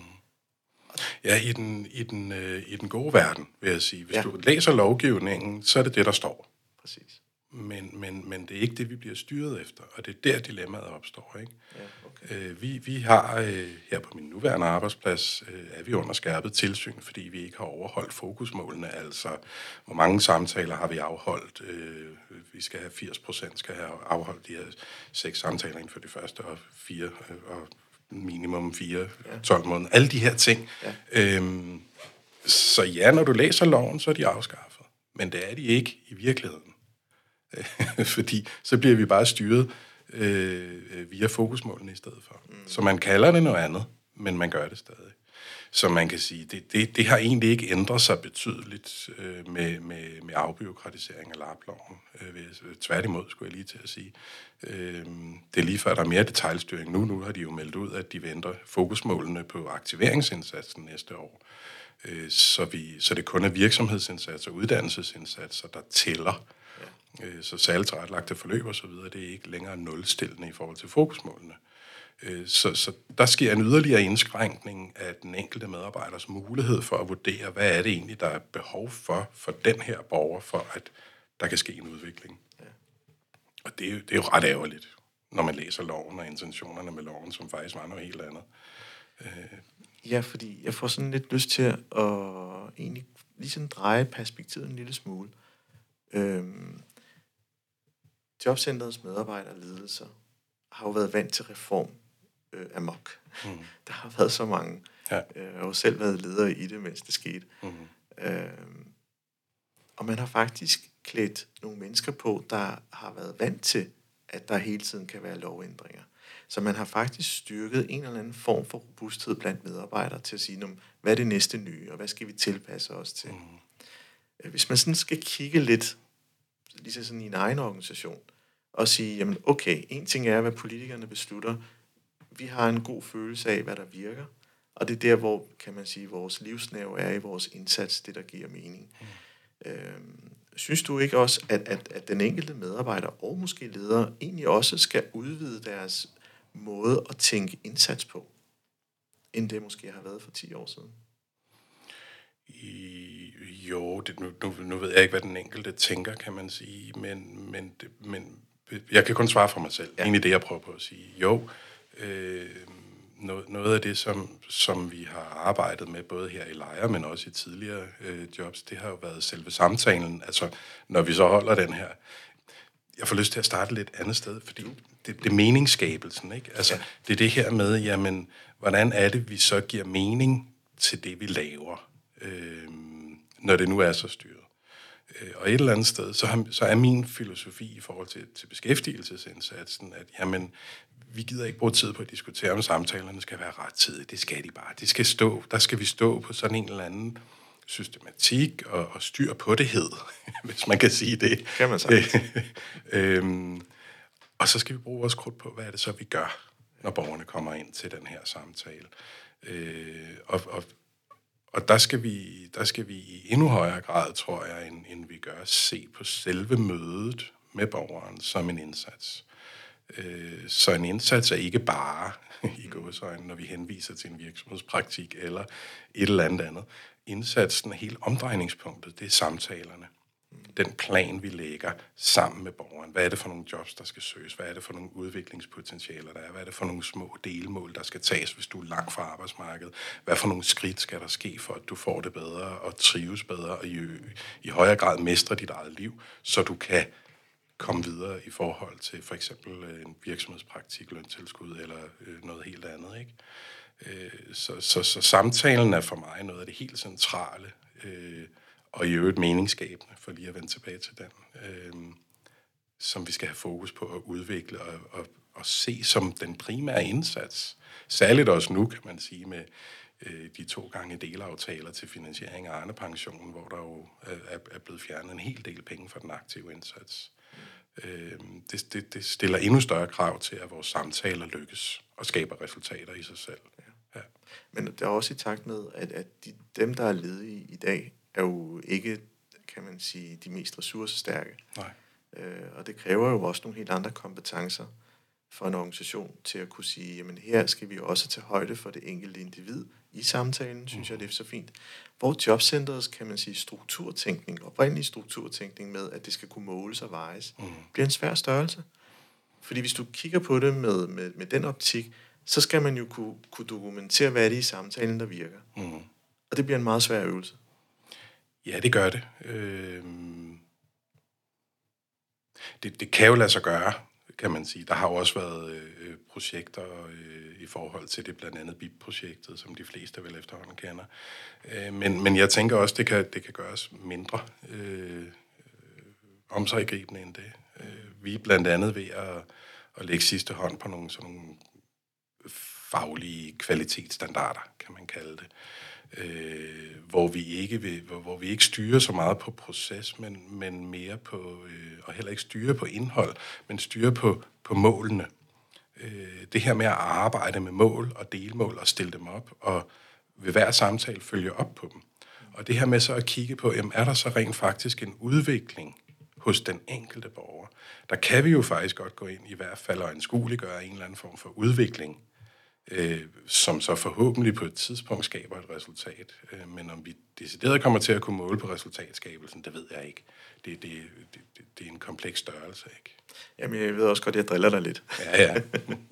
Ja, i den, i, den, øh, i den gode verden, vil jeg sige. Hvis ja. du læser lovgivningen, så er det det, der står. Præcis men, men, men det er ikke det, vi bliver styret efter, og det er der, dilemmaet opstår. Ikke? Ja, okay. øh, vi, vi har øh, her på min nuværende arbejdsplads, øh, er vi under skærpet tilsyn, fordi vi ikke har overholdt fokusmålene, altså hvor mange samtaler har vi afholdt. Øh, vi skal have 80 procent, skal have afholdt de her seks samtaler inden for de første, og fire, øh, og minimum fire, ja. 12 måneder. Alle de her ting. Ja. Øhm, så ja, når du læser loven, så er de afskaffet. Men det er de ikke i virkeligheden. *laughs* fordi så bliver vi bare styret øh, via fokusmålene i stedet for. Mm. Så man kalder det noget andet, men man gør det stadig. Så man kan sige, det, det, det har egentlig ikke ændret sig betydeligt øh, med, med, med afbyråkratisering af LARP-loven. Øh, tværtimod, skulle jeg lige til at sige. Øh, det er lige før, der er mere detaljstyring nu. Nu har de jo meldt ud, at de venter fokusmålene på aktiveringsindsatsen næste år. Øh, så, vi, så det kun er virksomhedsindsatser og uddannelsesindsatser, der tæller Øh, så særligt tilrettelagte forløb osv., det er ikke længere nulstillende i forhold til fokusmålene. Øh, så, så der sker en yderligere indskrænkning af den enkelte medarbejders mulighed for at vurdere, hvad er det egentlig, der er behov for for den her borger, for at der kan ske en udvikling. Ja. Og det er, jo, det er jo ret ærgerligt, når man læser loven og intentionerne med loven, som faktisk var noget helt andet. Øh. Ja, fordi jeg får sådan lidt lyst til at egentlig lige sådan dreje perspektivet en lille smule. Øhm, Jobcenterets medarbejdere og ledelser har jo været vant til reform øh, amok. Mm. *laughs* Der har været så mange. Ja. Øh, jeg har selv været leder i det, mens det skete. Mm. Øh, og man har faktisk klædt nogle mennesker på, der har været vant til, at der hele tiden kan være lovændringer. Så man har faktisk styrket en eller anden form for robusthed blandt medarbejdere til at sige, hvad er det næste nye, og hvad skal vi tilpasse os til. Mm. Hvis man sådan skal kigge lidt lige sådan i en egen organisation, og sige, jamen okay, en ting er, hvad politikerne beslutter. Vi har en god følelse af, hvad der virker, og det er der, hvor, kan man sige, vores livsnerve er i vores indsats, det der giver mening. Mm. Øhm, synes du ikke også, at, at, at den enkelte medarbejder og måske leder egentlig også skal udvide deres måde at tænke indsats på, end det måske har været for 10 år siden? I, jo, det, nu, nu, nu ved jeg ikke, hvad den enkelte tænker, kan man sige, men, men, men jeg kan kun svare for mig selv. Ja. Egentlig det, jeg prøver på at sige. Jo, øh, noget, noget af det, som, som vi har arbejdet med, både her i Lejre, men også i tidligere øh, jobs, det har jo været selve samtalen. Altså, når vi så holder den her... Jeg får lyst til at starte lidt andet sted, fordi det, det er meningsskabelsen, ikke? Altså, ja. det er det her med, jamen, hvordan er det, vi så giver mening til det, vi laver, øh, når det nu er så styret. Øh, og et eller andet sted, så, har, så er min filosofi i forhold til, til beskæftigelsesindsatsen, at jamen, vi gider ikke bruge tid på at diskutere, om samtalerne skal være ret Det skal de bare. Det skal stå, der skal vi stå på sådan en eller anden systematik og, og styr på det hed, *laughs* hvis man kan sige det. Kan man sige. *laughs* øhm, og så skal vi bruge vores krudt på, hvad er det så, vi gør, når borgerne kommer ind til den her samtale. Øh, og, og, og der skal, vi, der skal vi i endnu højere grad, tror jeg, end, end vi gør, se på selve mødet med borgeren som en indsats. Øh, så en indsats er ikke bare *laughs* i gåsøjne, når vi henviser til en virksomhedspraktik eller et eller andet andet. Indsatsen, hele omdrejningspunktet, det er samtalerne den plan, vi lægger sammen med borgeren. Hvad er det for nogle jobs, der skal søges? Hvad er det for nogle udviklingspotentialer, der er? Hvad er det for nogle små delmål, der skal tages, hvis du er langt fra arbejdsmarkedet? Hvad for nogle skridt skal der ske, for at du får det bedre og trives bedre og i, i højere grad mestre dit eget liv, så du kan komme videre i forhold til for eksempel øh, en virksomhedspraktik, løntilskud eller øh, noget helt andet. Ikke? Øh, så, så, så samtalen er for mig noget af det helt centrale og i øvrigt meningsskabende, for lige at vende tilbage til den, øh, som vi skal have fokus på at udvikle og, og, og se som den primære indsats. Særligt også nu, kan man sige, med øh, de to gange delaftaler til finansiering af Arne-pensionen, hvor der jo øh, er, er blevet fjernet en hel del penge fra den aktive indsats. Øh, det, det, det stiller endnu større krav til, at vores samtaler lykkes og skaber resultater i sig selv. Ja. Men det er også i takt med, at, at de, dem, der er ledige i dag, er jo ikke, kan man sige, de mest ressourcestærke. Nej. Øh, og det kræver jo også nogle helt andre kompetencer for en organisation til at kunne sige, jamen her skal vi også tage højde for det enkelte individ i samtalen, synes jeg, det er så fint. Hvor jobcentret, kan man sige, strukturtænkning, oprindelig strukturtænkning med, at det skal kunne måles og vejes, mm. bliver en svær størrelse. Fordi hvis du kigger på det med, med, med den optik, så skal man jo kunne, kunne dokumentere, hvad er det i samtalen, der virker. Mm. Og det bliver en meget svær øvelse. Ja, det gør det. Øh, det. Det kan jo lade sig gøre, kan man sige. Der har jo også været øh, projekter øh, i forhold til det, blandt andet BIP-projektet, som de fleste vel efterhånden kender. Øh, men, men jeg tænker også, det kan, det kan gøres mindre øh, øh omsaggribende end det. Øh, vi er blandt andet ved at, at lægge sidste hånd på nogle sådan nogle faglige kvalitetsstandarder, kan man kalde det øh, hvor vi ikke vil, hvor, hvor vi ikke styrer så meget på proces, men, men mere på, øh, og heller ikke styre på indhold, men styre på, på målene. Øh, det her med at arbejde med mål og delmål og stille dem op, og ved hver samtale følge op på dem. Og det her med så at kigge på, jamen, er der så rent faktisk en udvikling hos den enkelte borger? Der kan vi jo faktisk godt gå ind i hvert fald og anskueliggøre en eller anden form for udvikling øh, som så forhåbentlig på et tidspunkt skaber et resultat. Øh, men om vi decideret kommer til at kunne måle på resultatskabelsen, det ved jeg ikke. Det, det, det, det, er en kompleks størrelse, ikke? Jamen, jeg ved også godt, at jeg driller dig lidt. Ja, ja.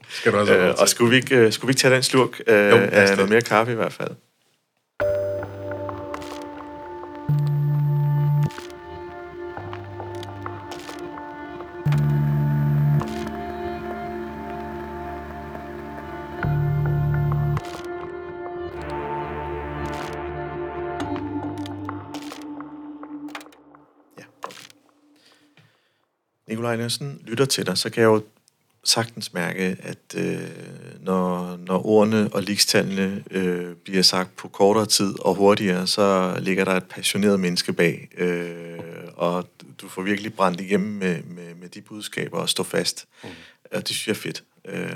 Skal du også *laughs* øh, og skulle vi, ikke, øh, skulle vi ikke tage den slurk øh, jo, af noget mere kaffe i hvert fald? Nikolaj, når jeg sådan lytter til dig, så kan jeg jo sagtens mærke, at øh, når, når ordene og likstallene øh, bliver sagt på kortere tid og hurtigere, så ligger der et passioneret menneske bag, øh, og du får virkelig brændt igennem med, med, med de budskaber og stå fast. Mm. Og det synes jeg er fedt. Øh,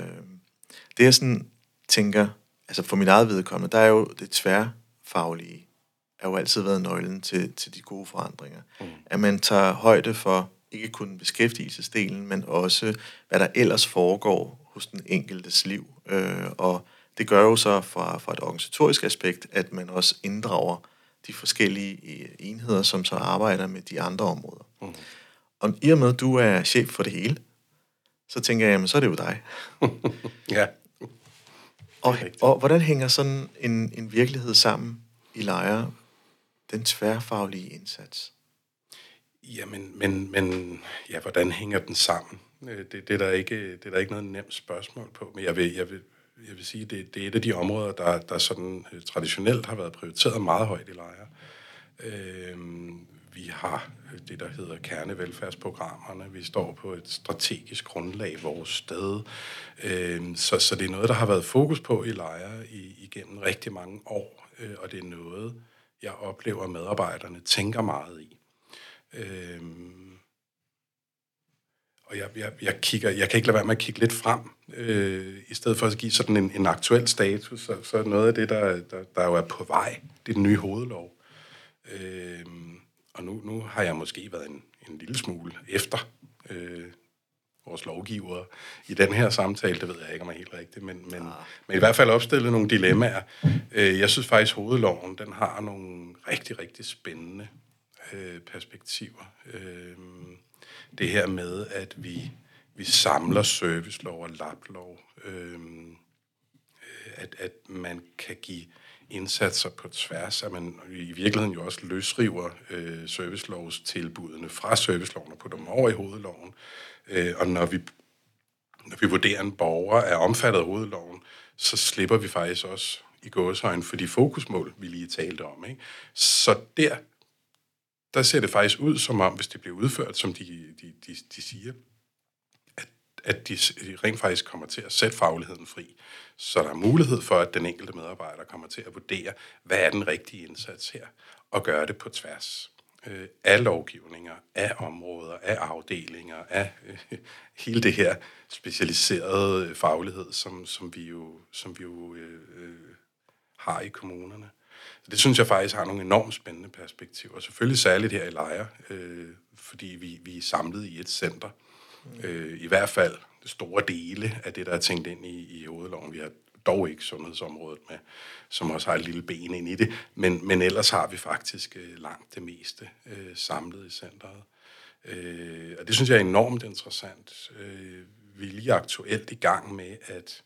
det jeg sådan tænker, altså for mit eget vedkommende, der er jo det tværfaglige, er jo altid været nøglen til, til de gode forandringer. Mm. At man tager højde for ikke kun beskæftigelsesdelen, men også, hvad der ellers foregår hos den enkeltes liv. Øh, og det gør jo så fra, fra et organisatorisk aspekt, at man også inddrager de forskellige øh, enheder, som så arbejder med de andre områder. Mm. Og i og med, at du er chef for det hele, så tænker jeg, jamen, så er det jo dig. *laughs* ja. Og, og hvordan hænger sådan en, en virkelighed sammen i lejre, den tværfaglige indsats? Jamen, men, men ja, hvordan hænger den sammen? Øh, det, det, er der ikke, det er der ikke noget nemt spørgsmål på, men jeg vil, jeg vil, jeg vil sige, det, det er et af de områder, der, der sådan øh, traditionelt har været prioriteret meget højt i lejre. Øh, vi har det, der hedder kernevelfærdsprogrammerne. Vi står på et strategisk grundlag vores sted. Øh, så, så det er noget, der har været fokus på i lejre i, igennem rigtig mange år, øh, og det er noget, jeg oplever, at medarbejderne tænker meget i. Øh, og jeg, jeg, jeg, kigger, jeg kan ikke lade være med at kigge lidt frem, øh, i stedet for at give sådan en, en aktuel status, så, så er noget af det, der, der, der jo er på vej, det er den nye hovedlov. Øh, og nu, nu har jeg måske været en, en lille smule efter øh, vores lovgivere i den her samtale. Det ved jeg ikke, om er helt rigtigt, men, men, ah. men i hvert fald opstillet nogle dilemmaer. Øh, jeg synes faktisk, hovedloven den har nogle rigtig, rigtig spændende øh, perspektiver. Øh, det her med, at vi, vi samler servicelov og laplov. Øh, at, at man kan give indsatser på tværs, at man i virkeligheden jo også løsriver øh, servicelovstilbudene fra serviceloven og putter dem over i hovedloven. Øh, og når vi, når vi vurderer en borger er omfattet af hovedloven, så slipper vi faktisk også i gåsøjne for de fokusmål, vi lige talte om. Ikke? Så der, der ser det faktisk ud som om, hvis det bliver udført, som de, de, de, de siger, at at de rent faktisk kommer til at sætte fagligheden fri. Så der er mulighed for, at den enkelte medarbejder kommer til at vurdere, hvad er den rigtige indsats her, og gøre det på tværs øh, af lovgivninger, af områder, af afdelinger, af øh, hele det her specialiserede faglighed, som, som vi jo, som vi jo øh, øh har i kommunerne. Så det synes jeg faktisk har nogle enormt spændende perspektiver. Selvfølgelig særligt her i Lejre, øh, fordi vi, vi er samlet i et center, Øh, I hvert fald store dele af det, der er tænkt ind i, i hovedloven. Vi har dog ikke sundhedsområdet med, som også har et lille ben ind i det, men, men ellers har vi faktisk øh, langt det meste øh, samlet i centret. Øh, og det synes jeg er enormt interessant. Øh, vi er lige aktuelt i gang med at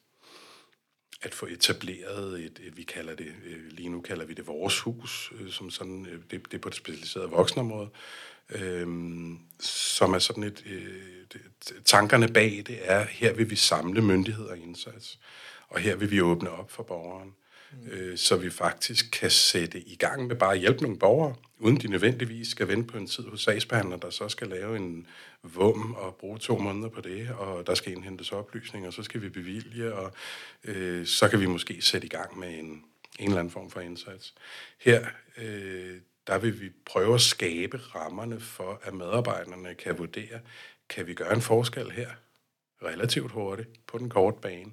at få etableret et, et vi kalder det, øh, lige nu kalder vi det vores hus, øh, som sådan, øh, det, det er på det specialiserede voksenområde, øh, som er sådan et, øh, tankerne bag det er, her vil vi samle myndigheder og indsats, og her vil vi åbne op for borgeren. Mm. øh, så vi faktisk kan sætte i gang med bare at hjælpe nogle borgere, uden de nødvendigvis skal vente på en tid hos sagsbehandler, der så skal lave en vum og bruge to måneder på det, og der skal indhentes oplysninger, og så skal vi bevilge, og øh, så kan vi måske sætte i gang med en, en eller anden form for indsats. Her, øh, der vil vi prøve at skabe rammerne for, at medarbejderne kan vurdere, kan vi gøre en forskel her relativt hurtigt på den korte bane.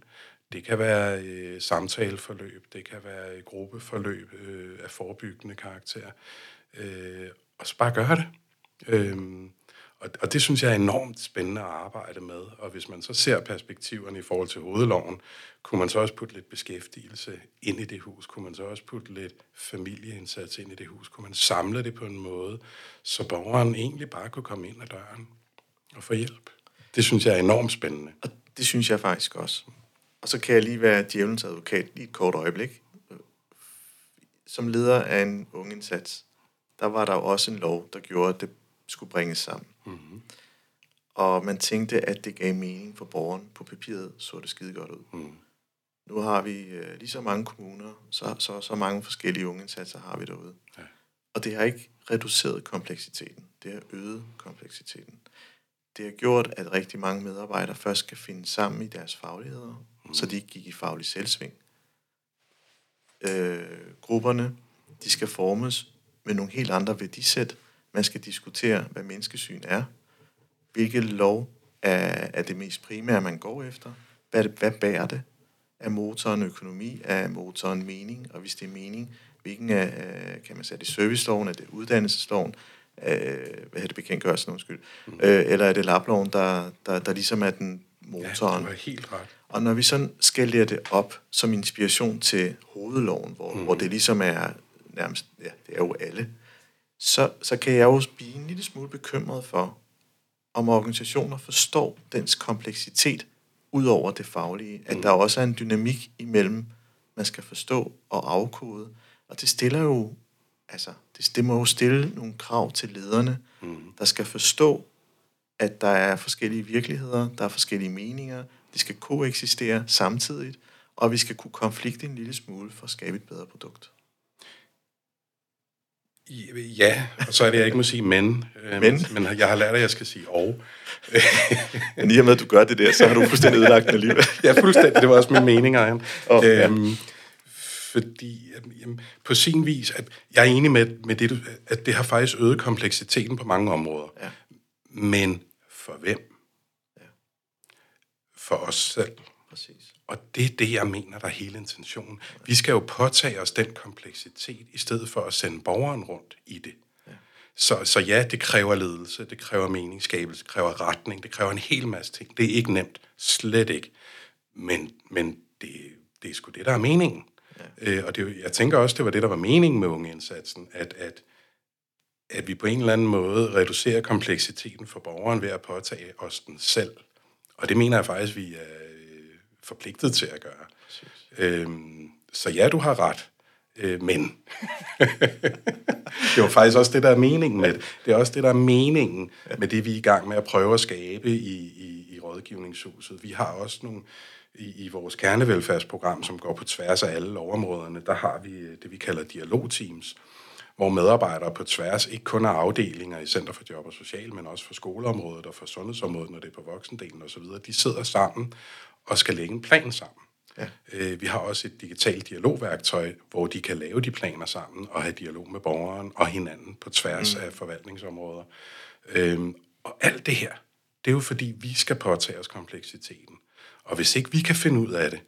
Det kan være øh, samtaleforløb, det kan være øh, gruppeforløb øh, af forebyggende karakter. Øh, og så bare gøre det. Øh, og, og det synes jeg er enormt spændende at arbejde med. Og hvis man så ser perspektiverne i forhold til hovedloven, kunne man så også putte lidt beskæftigelse ind i det hus? Kunne man så også putte lidt familieindsats ind i det hus? Kunne man samle det på en måde, så borgeren egentlig bare kunne komme ind ad døren og få hjælp? Det synes jeg er enormt spændende. Og det synes jeg faktisk også. Og så kan jeg lige være djævelens advokat lige et kort øjeblik. Som leder af en indsats, der var der jo også en lov, der gjorde, at det skulle bringes sammen. Mm-hmm. Og man tænkte, at det gav mening for borgeren. På papiret så det skide godt ud. Mm. Nu har vi øh, lige så mange kommuner, så, så, så mange forskellige indsatser har vi derude. Ja. Og det har ikke reduceret kompleksiteten. Det har øget kompleksiteten. Det har gjort, at rigtig mange medarbejdere først skal finde sammen i deres fagligheder, mm. så de ikke gik i faglig selvsving. Øh, grupperne, de skal formes med nogle helt andre værdisæt. Man skal diskutere, hvad menneskesyn er. Hvilke lov er, er det mest primære, man går efter? Hvad, hvad bærer det? Er motoren økonomi? Er motoren mening? Og hvis det er mening, hvilken er, kan man sige, er det serviceloven? Er det uddannelsesloven? Øh, hvad hedder det bekendtgørelsen, undskyld. Mm. Øh, eller er det laploven, der, der, der ligesom er den motoren? Ja, det helt ret. Og når vi sådan lære det op som inspiration til hovedloven, hvor, mm. hvor det ligesom er nærmest, ja, det er jo alle, så, så kan jeg jo blive en lille smule bekymret for, om organisationer forstår dens kompleksitet ud over det faglige, at mm. der også er en dynamik imellem, man skal forstå og afkode. Og det stiller jo, altså, det, det må jo stille nogle krav til lederne, mm. der skal forstå, at der er forskellige virkeligheder, der er forskellige meninger, de skal koexistere samtidigt, og vi skal kunne konflikte en lille smule for at skabe et bedre produkt. Ja, og så er det, jeg ikke må sige men. Øh, men? Men jeg har lært, at jeg skal sige og. men i og med, at du gør det der, så har du fuldstændig ødelagt den alligevel. *laughs* ja, fuldstændig. Det var også min mening, Ejern. Oh, øhm, ja. Fordi jamen, på sin vis, at jeg er enig med, med det, at det har faktisk øget kompleksiteten på mange områder. Ja. Men for hvem? Ja. For os selv. Præcis. Og det er det, jeg mener, der er hele intentionen. Vi skal jo påtage os den kompleksitet, i stedet for at sende borgeren rundt i det. Ja. Så, så ja, det kræver ledelse, det kræver meningsskabelse, det kræver retning, det kræver en hel masse ting. Det er ikke nemt, slet ikke. Men, men det, det er sgu det, der er meningen. Ja. Øh, og det, jeg tænker også, det var det, der var meningen med ungeindsatsen, at, at, at vi på en eller anden måde reducerer kompleksiteten for borgeren ved at påtage os den selv. Og det mener jeg faktisk, vi er øh, forpligtet til at gøre. Øhm, så ja, du har ret, øh, men *laughs* det var faktisk også det, der er meningen med det. Det er også det, der er meningen med det, vi er i gang med at prøve at skabe i, i, i rådgivningshuset. Vi har også nogle, i, i vores kernevelfærdsprogram, som går på tværs af alle lovområderne, der har vi øh, det, vi kalder dialogteams, hvor medarbejdere på tværs, ikke kun af afdelinger i Center for Job og Social, men også for skoleområdet og for sundhedsområdet, når det er på voksendelen osv., de sidder sammen og skal lægge en plan sammen. Ja. Øh, vi har også et digitalt dialogværktøj, hvor de kan lave de planer sammen og have dialog med borgeren og hinanden på tværs mm. af forvaltningsområder. Øhm, og alt det her, det er jo fordi, vi skal påtage os kompleksiteten. Og hvis ikke vi kan finde ud af det,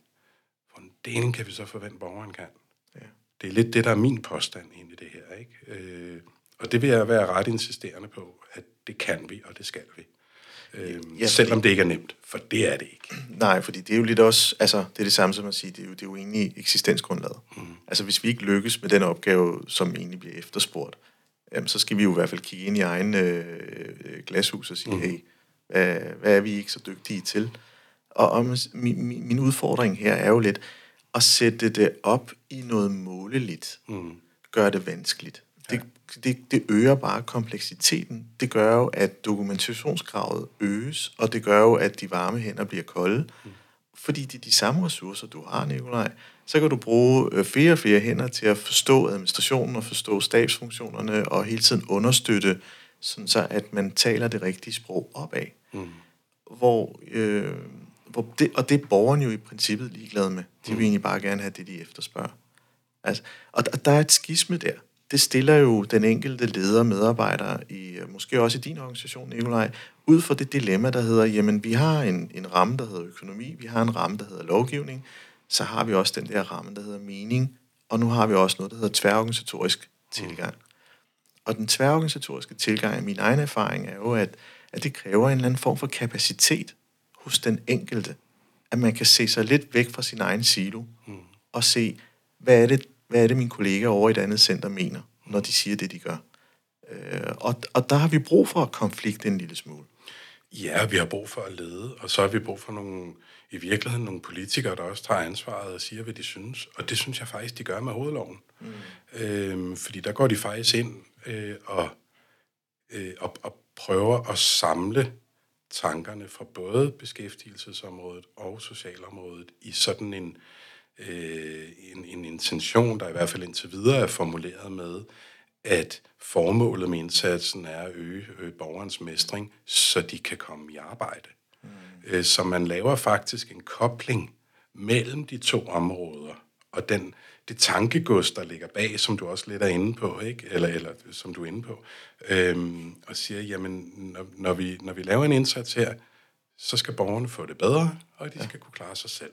hvordan kan vi så forvente, borgeren kan? Det er lidt det, der er min påstand ind i det her. Ikke? Øh, og det vil jeg være ret insisterende på, at det kan vi, og det skal vi. Øh, ja, selvom det ikke er nemt, for det er det ikke. Nej, fordi det er jo lidt også, altså det er det samme som at sige, det er jo, det er jo egentlig eksistensgrundlaget. Mm. Altså hvis vi ikke lykkes med den opgave, som egentlig bliver efterspurgt, jamen, så skal vi jo i hvert fald kigge ind i egen øh, glashus og sige, mm. hey, hvad, hvad er vi ikke så dygtige til? Og, og min, min udfordring her er jo lidt at sætte det op i noget måleligt. Mm. Gør det vanskeligt. Det, det, det øger bare kompleksiteten. Det gør jo, at dokumentationskravet øges, og det gør jo, at de varme hænder bliver kolde. Mm. Fordi det er de samme ressourcer, du har, Nikolaj. Så kan du bruge øh, flere og flere hænder til at forstå administrationen og forstå stabsfunktionerne og hele tiden understøtte, sådan så at man taler det rigtige sprog opad. Mm. Hvor, øh, hvor det, og det er borgeren jo i princippet ligeglad med. De vil mm. egentlig bare gerne have det, de efterspørger. Altså, og der er et skisme der det stiller jo den enkelte leder medarbejder, i, øh, måske også i din organisation, Nikolaj, ud for det dilemma, der hedder, jamen vi har en, en ramme, der hedder økonomi, vi har en ramme, der hedder lovgivning, så har vi også den der ramme, der hedder mening, og nu har vi også noget, der hedder tværorganisatorisk tilgang. Og den tværorganisatoriske tilgang, min egen erfaring, er jo, at, at det kræver en eller anden form for kapacitet hos den enkelte. At man kan se sig lidt væk fra sin egen silo, mm. og se, hvad er det, hvad er det, mine kollegaer over i et andet center mener, når de siger det, de gør. Øh, og, og der har vi brug for at konflikte en lille smule. Ja, vi har brug for at lede, og så har vi brug for nogle, i virkeligheden nogle politikere, der også tager ansvaret og siger, hvad de synes. Og det synes jeg faktisk, de gør med hovedloven. Mm. Øh, fordi der går de faktisk ind øh, og, øh, og, og prøver at samle tankerne fra både beskæftigelsesområdet og socialområdet i sådan en, øh, en, en intention, der i hvert fald indtil videre er formuleret med, at formålet med indsatsen er at øge, øge borgerens mestring, så de kan komme i arbejde. Mm. Øh, så man laver faktisk en kobling mellem de to områder, og den, det tankegods, der ligger bag, som du også lidt er inde på, ikke? Eller, eller som du er inde på, øhm, og siger, jamen, når, når, vi, når vi laver en indsats her, så skal borgerne få det bedre, og de ja. skal kunne klare sig selv.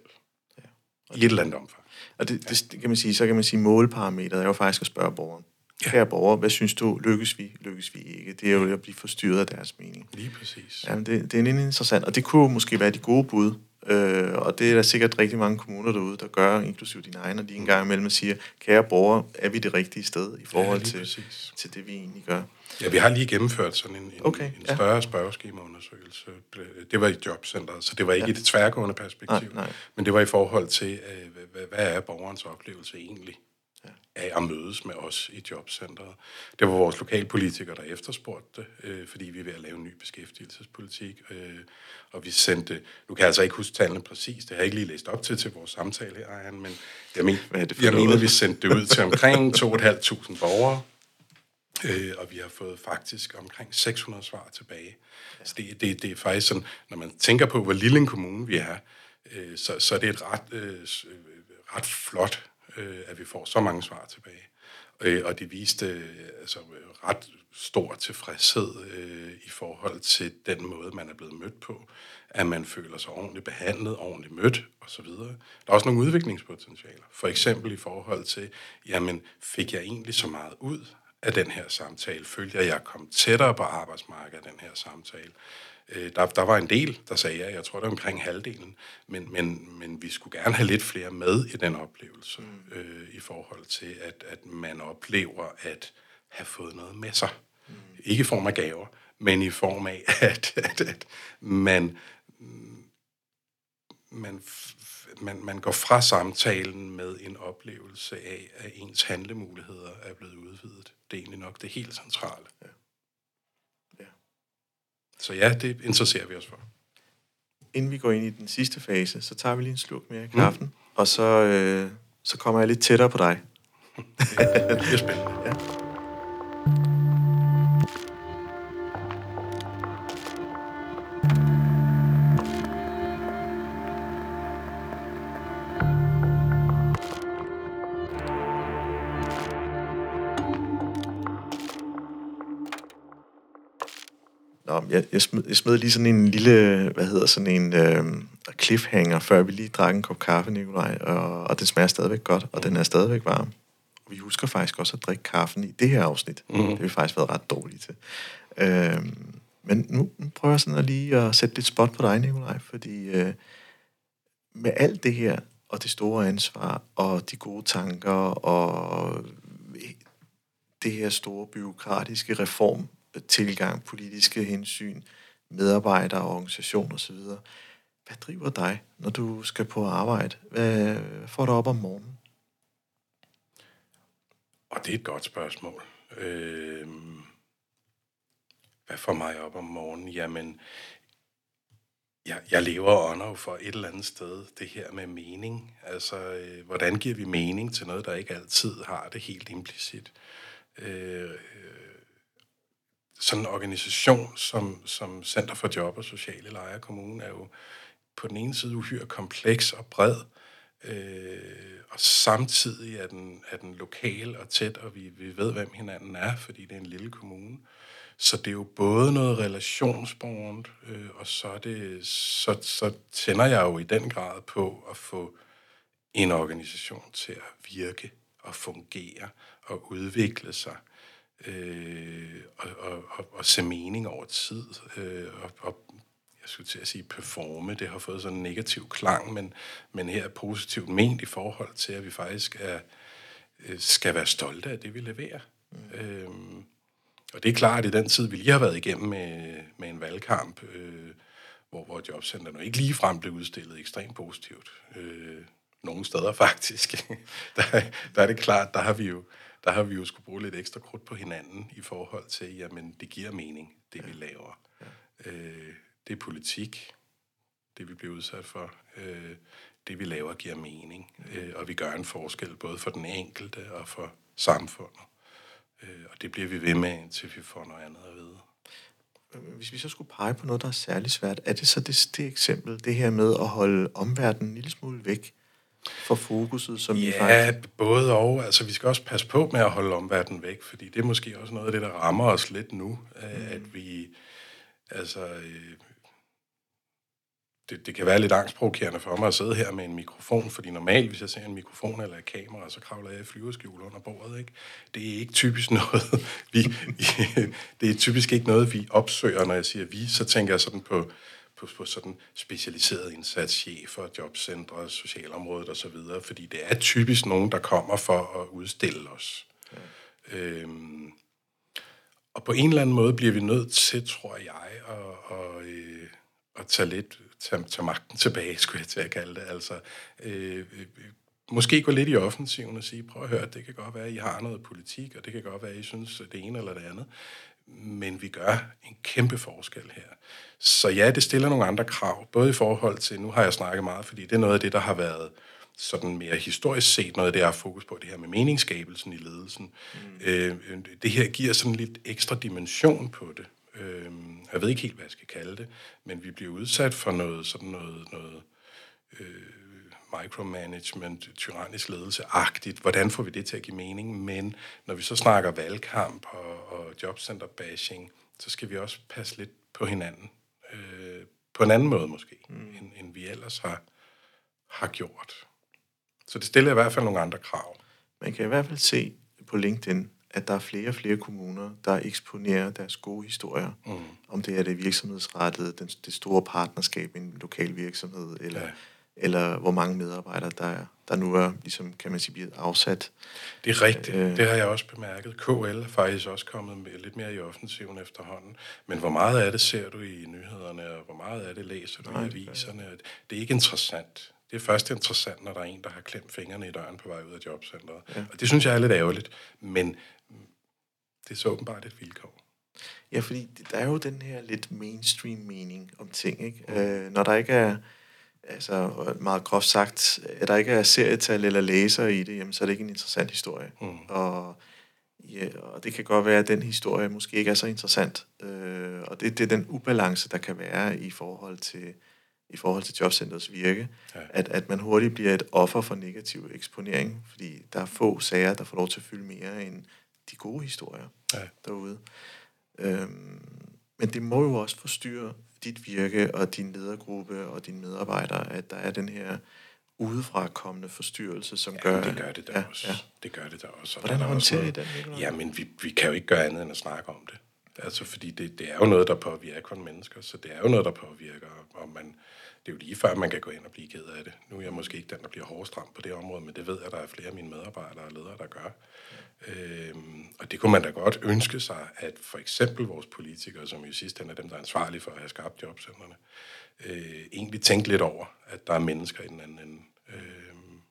I et eller andet omfang. Og det, det, kan man sige, så kan man sige, målparametret er jo faktisk at spørge borgeren. Ja. Kære borger, hvad synes du, lykkes vi, lykkes vi ikke? Det er jo at blive forstyrret af deres mening. Lige præcis. Ja, det, det er lidt interessant, og det kunne måske være de gode bud, øh, og det er der sikkert rigtig mange kommuner derude, der gør, inklusive dine egne, og de en gang imellem siger, kære borger, er vi det rigtige sted i forhold ja, til, til det, vi egentlig gør? Ja, vi har lige gennemført sådan en, en, Okay, en ja. større spørgeskemaundersøgelse. Det var i jobcenteret, så det var ikke ja. i det tværgående perspektiv. Nej, nej. Men det var i forhold til, øh, hvad, er borgerens oplevelse egentlig ja. Af at mødes med os i jobcenteret. Det var vores lokalpolitikere, der efterspurgte det, øh, fordi vi er ved at lave en ny beskæftigelsespolitik. Øh, og vi sendte, nu kan jeg altså ikke huske tallene præcis, det har jeg ikke lige læst op til til vores samtale her, Ejern, men jeg, men, Hvad det for jeg mener, vi sendte det ud til omkring 2.500 borgere. Øh, og vi har fået faktisk omkring 600 svar tilbage. Så det, det, det er faktisk sådan, når man tænker på, hvor lille en kommune vi er, øh, så, så er det et ret, øh, øh, ret flot, øh, at vi får så mange svar tilbage. Øh, og det viste øh, altså, ret stor tilfredshed øh, i forhold til den måde, man er blevet mødt på. At man føler sig ordentligt behandlet, ordentligt mødt osv. Der er også nogle udviklingspotentialer. For eksempel i forhold til, jamen, fik jeg egentlig så meget ud af den her samtale? Følte jeg, at jeg kom tættere på arbejdsmarkedet af den her samtale? Øh, der, der var en del, der sagde ja, jeg tror, det er omkring halvdelen, men, men, men vi skulle gerne have lidt flere med i den oplevelse, mm. øh, i forhold til, at, at man oplever at have fået noget med sig. Mm. Ikke i form af gaver, men i form af, *laughs* at, at, at man, man, man, man går fra samtalen med en oplevelse af, at ens handlemuligheder er blevet udvidet. Det er egentlig nok det helt centrale. Så ja, det interesserer vi os for. Inden vi går ind i den sidste fase, så tager vi lige en slurk mere af kaffen, mm. og så, øh, så kommer jeg lidt tættere på dig. Det bliver spændende. Ja. Jeg, jeg, smed, jeg smed lige sådan en lille, hvad hedder sådan en øh, cliffhanger, før vi lige drak en kop kaffe, Nikolaj, og, og den smager stadigvæk godt, og den er stadigvæk varm. Og vi husker faktisk også at drikke kaffen i det her afsnit. Mm. Det har vi faktisk været ret dårlige til. Øh, men nu, nu prøver jeg sådan at lige at sætte lidt spot på dig, Nikolaj, fordi øh, med alt det her, og det store ansvar, og de gode tanker, og det her store byråkratiske reform, tilgang, politiske hensyn, medarbejdere, organisation osv. Hvad driver dig, når du skal på arbejde? Hvad får dig op om morgenen? Og det er et godt spørgsmål. Øh, hvad får mig op om morgenen? Jamen, jeg, jeg lever og ånder jo for et eller andet sted det her med mening. Altså, øh, hvordan giver vi mening til noget, der ikke altid har det helt implicit? Øh, øh sådan en organisation som, som Center for Job og Sociale Lejre Kommune er jo på den ene side uhyre kompleks og bred, øh, og samtidig er den, er den lokal og tæt, og vi, vi ved, hvem hinanden er, fordi det er en lille kommune. Så det er jo både noget relationsbåret, øh, og så, er det, så, så tænder jeg jo i den grad på at få en organisation til at virke og fungere og udvikle sig øh, og, og, og, og se mening over tid. Øh, og, og jeg skulle til at sige performe, det har fået sådan en negativ klang, men, men her er positivt ment i forhold til, at vi faktisk er, øh, skal være stolte af det, vi leverer. Mm. Øhm, og det er klart, at i den tid, vi lige har været igennem med, med en valgkamp, øh, hvor, hvor jobcenterne ikke ligefrem blev udstillet ekstremt positivt, øh, nogle steder *laughs* faktisk, der, der er det klart, der har vi jo der har vi jo skulle bruge lidt ekstra krudt på hinanden i forhold til, jamen, det giver mening, det vi laver. Ja. Øh, det er politik, det vi bliver udsat for. Øh, det vi laver giver mening, øh, og vi gør en forskel både for den enkelte og for samfundet. Øh, og det bliver vi ved med, indtil vi får noget andet at vide. Hvis vi så skulle pege på noget, der er særlig svært, er det så det, det eksempel, det her med at holde omverdenen en lille smule væk for fokuset, som Ja, faktisk... både og. Altså, vi skal også passe på med at holde omverdenen væk, fordi det er måske også noget af det, der rammer os lidt nu, mm. at vi, altså, øh, det, det kan være lidt angstprovokerende for mig at sidde her med en mikrofon, fordi normalt, hvis jeg ser en mikrofon eller et kamera, så kravler jeg i flyverskjul under bordet, ikke? Det er ikke typisk *laughs* noget, vi, det er typisk ikke noget, vi opsøger, når jeg siger vi, så tænker jeg sådan på, på, på sådan specialiseret indsatschefer, jobcentre, socialområdet osv., fordi det er typisk nogen, der kommer for at udstille os. Ja. Øhm, og på en eller anden måde bliver vi nødt til, tror jeg, at, at, øh, at tage lidt tage, tage magten tilbage, skulle jeg til at kalde det. Altså, øh, øh, måske gå lidt i offensiven og sige, prøv at høre, det kan godt være, at I har noget politik, og det kan godt være, at I synes det ene eller det andet, men vi gør en kæmpe forskel her. Så ja, det stiller nogle andre krav, både i forhold til, nu har jeg snakket meget, fordi det er noget af det, der har været sådan mere historisk set noget af det, jeg har fokus på, det her med meningsskabelsen i ledelsen. Mm. Øh, det her giver sådan lidt ekstra dimension på det. Øh, jeg ved ikke helt, hvad jeg skal kalde det, men vi bliver udsat for noget sådan noget, noget øh, micromanagement, tyrannisk ledelse-agtigt. Hvordan får vi det til at give mening? Men når vi så snakker valgkamp og, og jobcenter-bashing, så skal vi også passe lidt på hinanden. Øh, på en anden måde måske, mm. end, end vi ellers har, har gjort. Så det stiller i hvert fald nogle andre krav. Man kan i hvert fald se på LinkedIn, at der er flere og flere kommuner, der eksponerer deres gode historier. Mm. Om det er det virksomhedsrettede, den, det store partnerskab i en lokal virksomhed, eller, ja. Eller hvor mange medarbejdere, der, er, der nu er, ligesom, kan man sige, blevet afsat. Det er rigtigt. Øh, det har jeg også bemærket. KL er faktisk også kommet med lidt mere i offensiven efterhånden. Men hvor meget af det ser du i nyhederne, og hvor meget af det læser du nej, i aviserne? Det er ikke interessant. Det er først interessant, når der er en, der har klemt fingrene i døren på vej ud af jobcentret. Ja. Og det synes jeg er lidt ærgerligt. Men det er så åbenbart et vilkår. Ja, fordi der er jo den her lidt mainstream mening om ting, ikke? Mm. Øh, når der ikke er, altså meget groft sagt, at der ikke er serietal eller læser i det, jamen, så er det ikke en interessant historie. Mm. Og, ja, og det kan godt være, at den historie måske ikke er så interessant. Øh, og det, det er den ubalance, der kan være i forhold til, i forhold til jobcentrets virke, ja. at, at man hurtigt bliver et offer for negativ eksponering, fordi der er få sager, der får lov til at fylde mere end de gode historier ja. derude. Øhm, men det må jo også forstyrre dit virke og din ledergruppe og dine medarbejdere, at der er den her udefra kommende forstyrrelse, som ja, gør... det gør det da ja, også. Ja. Det gør det da også. Hvordan håndterer I den? Jamen, vi, vi kan jo ikke gøre andet end at snakke om det. Altså, fordi det, det er jo noget, der påvirker kun mennesker, så det er jo noget, der påvirker, og man, det er jo lige før, man kan gå ind og blive ked af det. Nu er jeg måske ikke den, der bliver hårdest ramt på det område, men det ved jeg, at der er flere af mine medarbejdere og ledere, der gør. Øhm, og det kunne man da godt ønske sig, at for eksempel vores politikere, som sidste ende er dem, der er ansvarlige for at have skabt jobcentrene, øh, egentlig tænke lidt over, at der er mennesker i den anden ende. Øhm,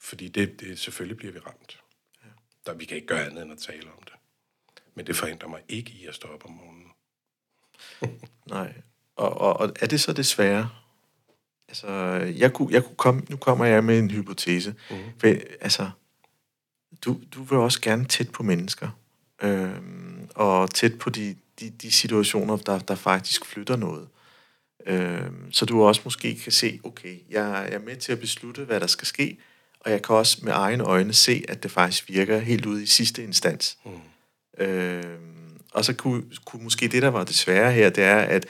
fordi det, det, selvfølgelig bliver vi ramt. Ja. Der, vi kan ikke gøre andet end at tale om det. Men det forhindrer mig ikke i at stå op om morgenen. *laughs* Nej. Og, og, og er det så desværre? Altså, jeg kunne, jeg kunne komme, nu kommer jeg med en hypotese. Mm. For, altså, du, du vil også gerne tæt på mennesker. Øh, og tæt på de, de, de situationer, der, der faktisk flytter noget. Øh, så du også måske kan se, okay, jeg er med til at beslutte, hvad der skal ske, og jeg kan også med egne øjne se, at det faktisk virker helt ude i sidste instans. Mm. Øh, og så kunne, kunne måske det, der var det svære her, det er, at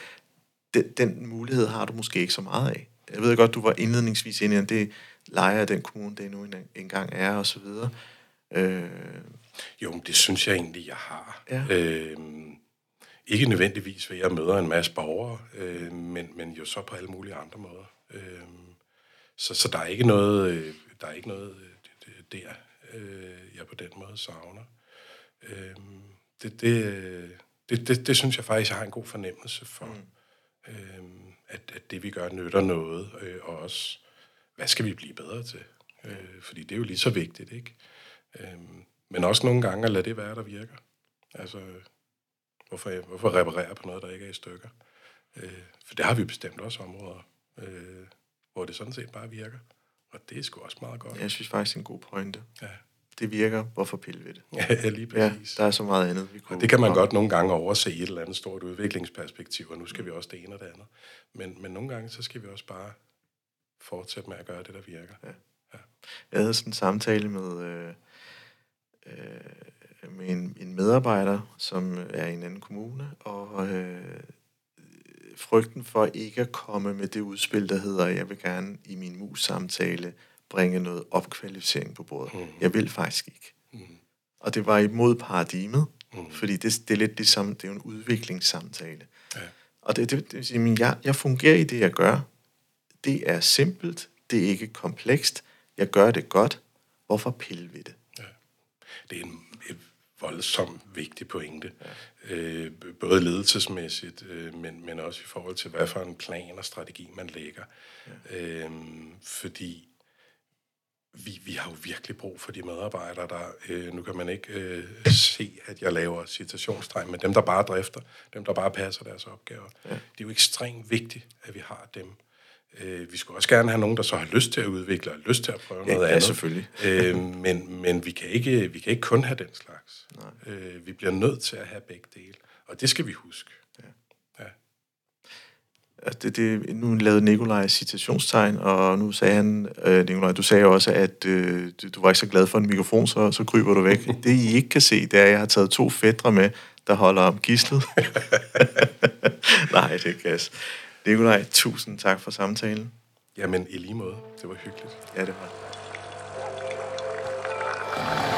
den, den mulighed har du måske ikke så meget af. Jeg ved godt, du var indledningsvis inde i, at det leger den kommune, det nu engang er, og så videre. Øh, jo, men det synes jeg egentlig, jeg har. Ja. Øh, ikke nødvendigvis ved, at jeg møder en masse borgere, øh, men, men jo så på alle mulige andre måder. Øh, så, så der er ikke noget, øh, der er ikke noget øh, der, øh, jeg på den måde savner. Øh, det, det, det, det, det synes jeg faktisk, jeg har en god fornemmelse for. Mm. Øh, at, at det, vi gør, nytter noget, øh, og også, hvad skal vi blive bedre til? Øh, fordi det er jo lige så vigtigt, ikke? Øhm, men også nogle gange at lade det være, der virker. Altså, hvorfor, hvorfor reparere på noget, der ikke er i stykker? Øh, for det har vi bestemt også områder, øh, hvor det sådan set bare virker. Og det er sgu også meget godt. Jeg synes faktisk, det er en god pointe. Ja. Det virker, hvorfor pille ved det? *laughs* Ja, lige præcis. Ja, der er så meget andet, vi kunne... Og det kan man godt nogle gange overse i et eller andet stort udviklingsperspektiv, og nu skal vi også det ene og det andet. Men, men nogle gange, så skal vi også bare fortsætte med at gøre det, der virker. Ja. Ja. Jeg havde sådan en samtale med... Øh, øh, med en, en medarbejder, som er i en anden kommune, og øh, frygten for ikke at komme med det udspil, der hedder, jeg vil gerne i min mus-samtale bringe noget opkvalificering på bordet. Mm. Jeg vil faktisk ikke. Mm. Og det var imod paradigmet, mm. fordi det, det er lidt ligesom, det er en udviklingssamtale. Ja. Og det, det, det vil sige, jeg, jeg fungerer i det, jeg gør. Det er simpelt, det er ikke komplekst, jeg gør det godt. Hvorfor pille ved det? Det er en, voldsomt vigtig pointe. Ja. Øh, både ledelsesmæssigt, øh, men, men også i forhold til, hvad for en plan og strategi man lægger. Ja. Øh, fordi vi, vi har jo virkelig brug for de medarbejdere, der, øh, nu kan man ikke øh, se, at jeg laver citationstegn, men dem, der bare drifter, dem, der bare passer deres opgaver. Ja. Det er jo ekstremt vigtigt, at vi har dem. Øh, vi skulle også gerne have nogen, der så har lyst til at udvikle og lyst til at prøve ja, noget ja, andet. selvfølgelig. øh, men men vi, kan ikke, vi kan ikke kun have den slags. Nej. Øh, vi bliver nødt til at have begge dele, og det skal vi huske. Altså det, det, nu lavede Nikolaj citationstegn, og nu sagde han, øh, Nikolaj, du sagde også, at øh, du, du var ikke så glad for en mikrofon, så, så kryber du væk. *laughs* det I ikke kan se, det er, at jeg har taget to fædre med, der holder om gislet. *laughs* *laughs* Nej, det er gas. Nikolaj, tusind tak for samtalen. Jamen, i lige måde. Det var hyggeligt. Ja, det var Du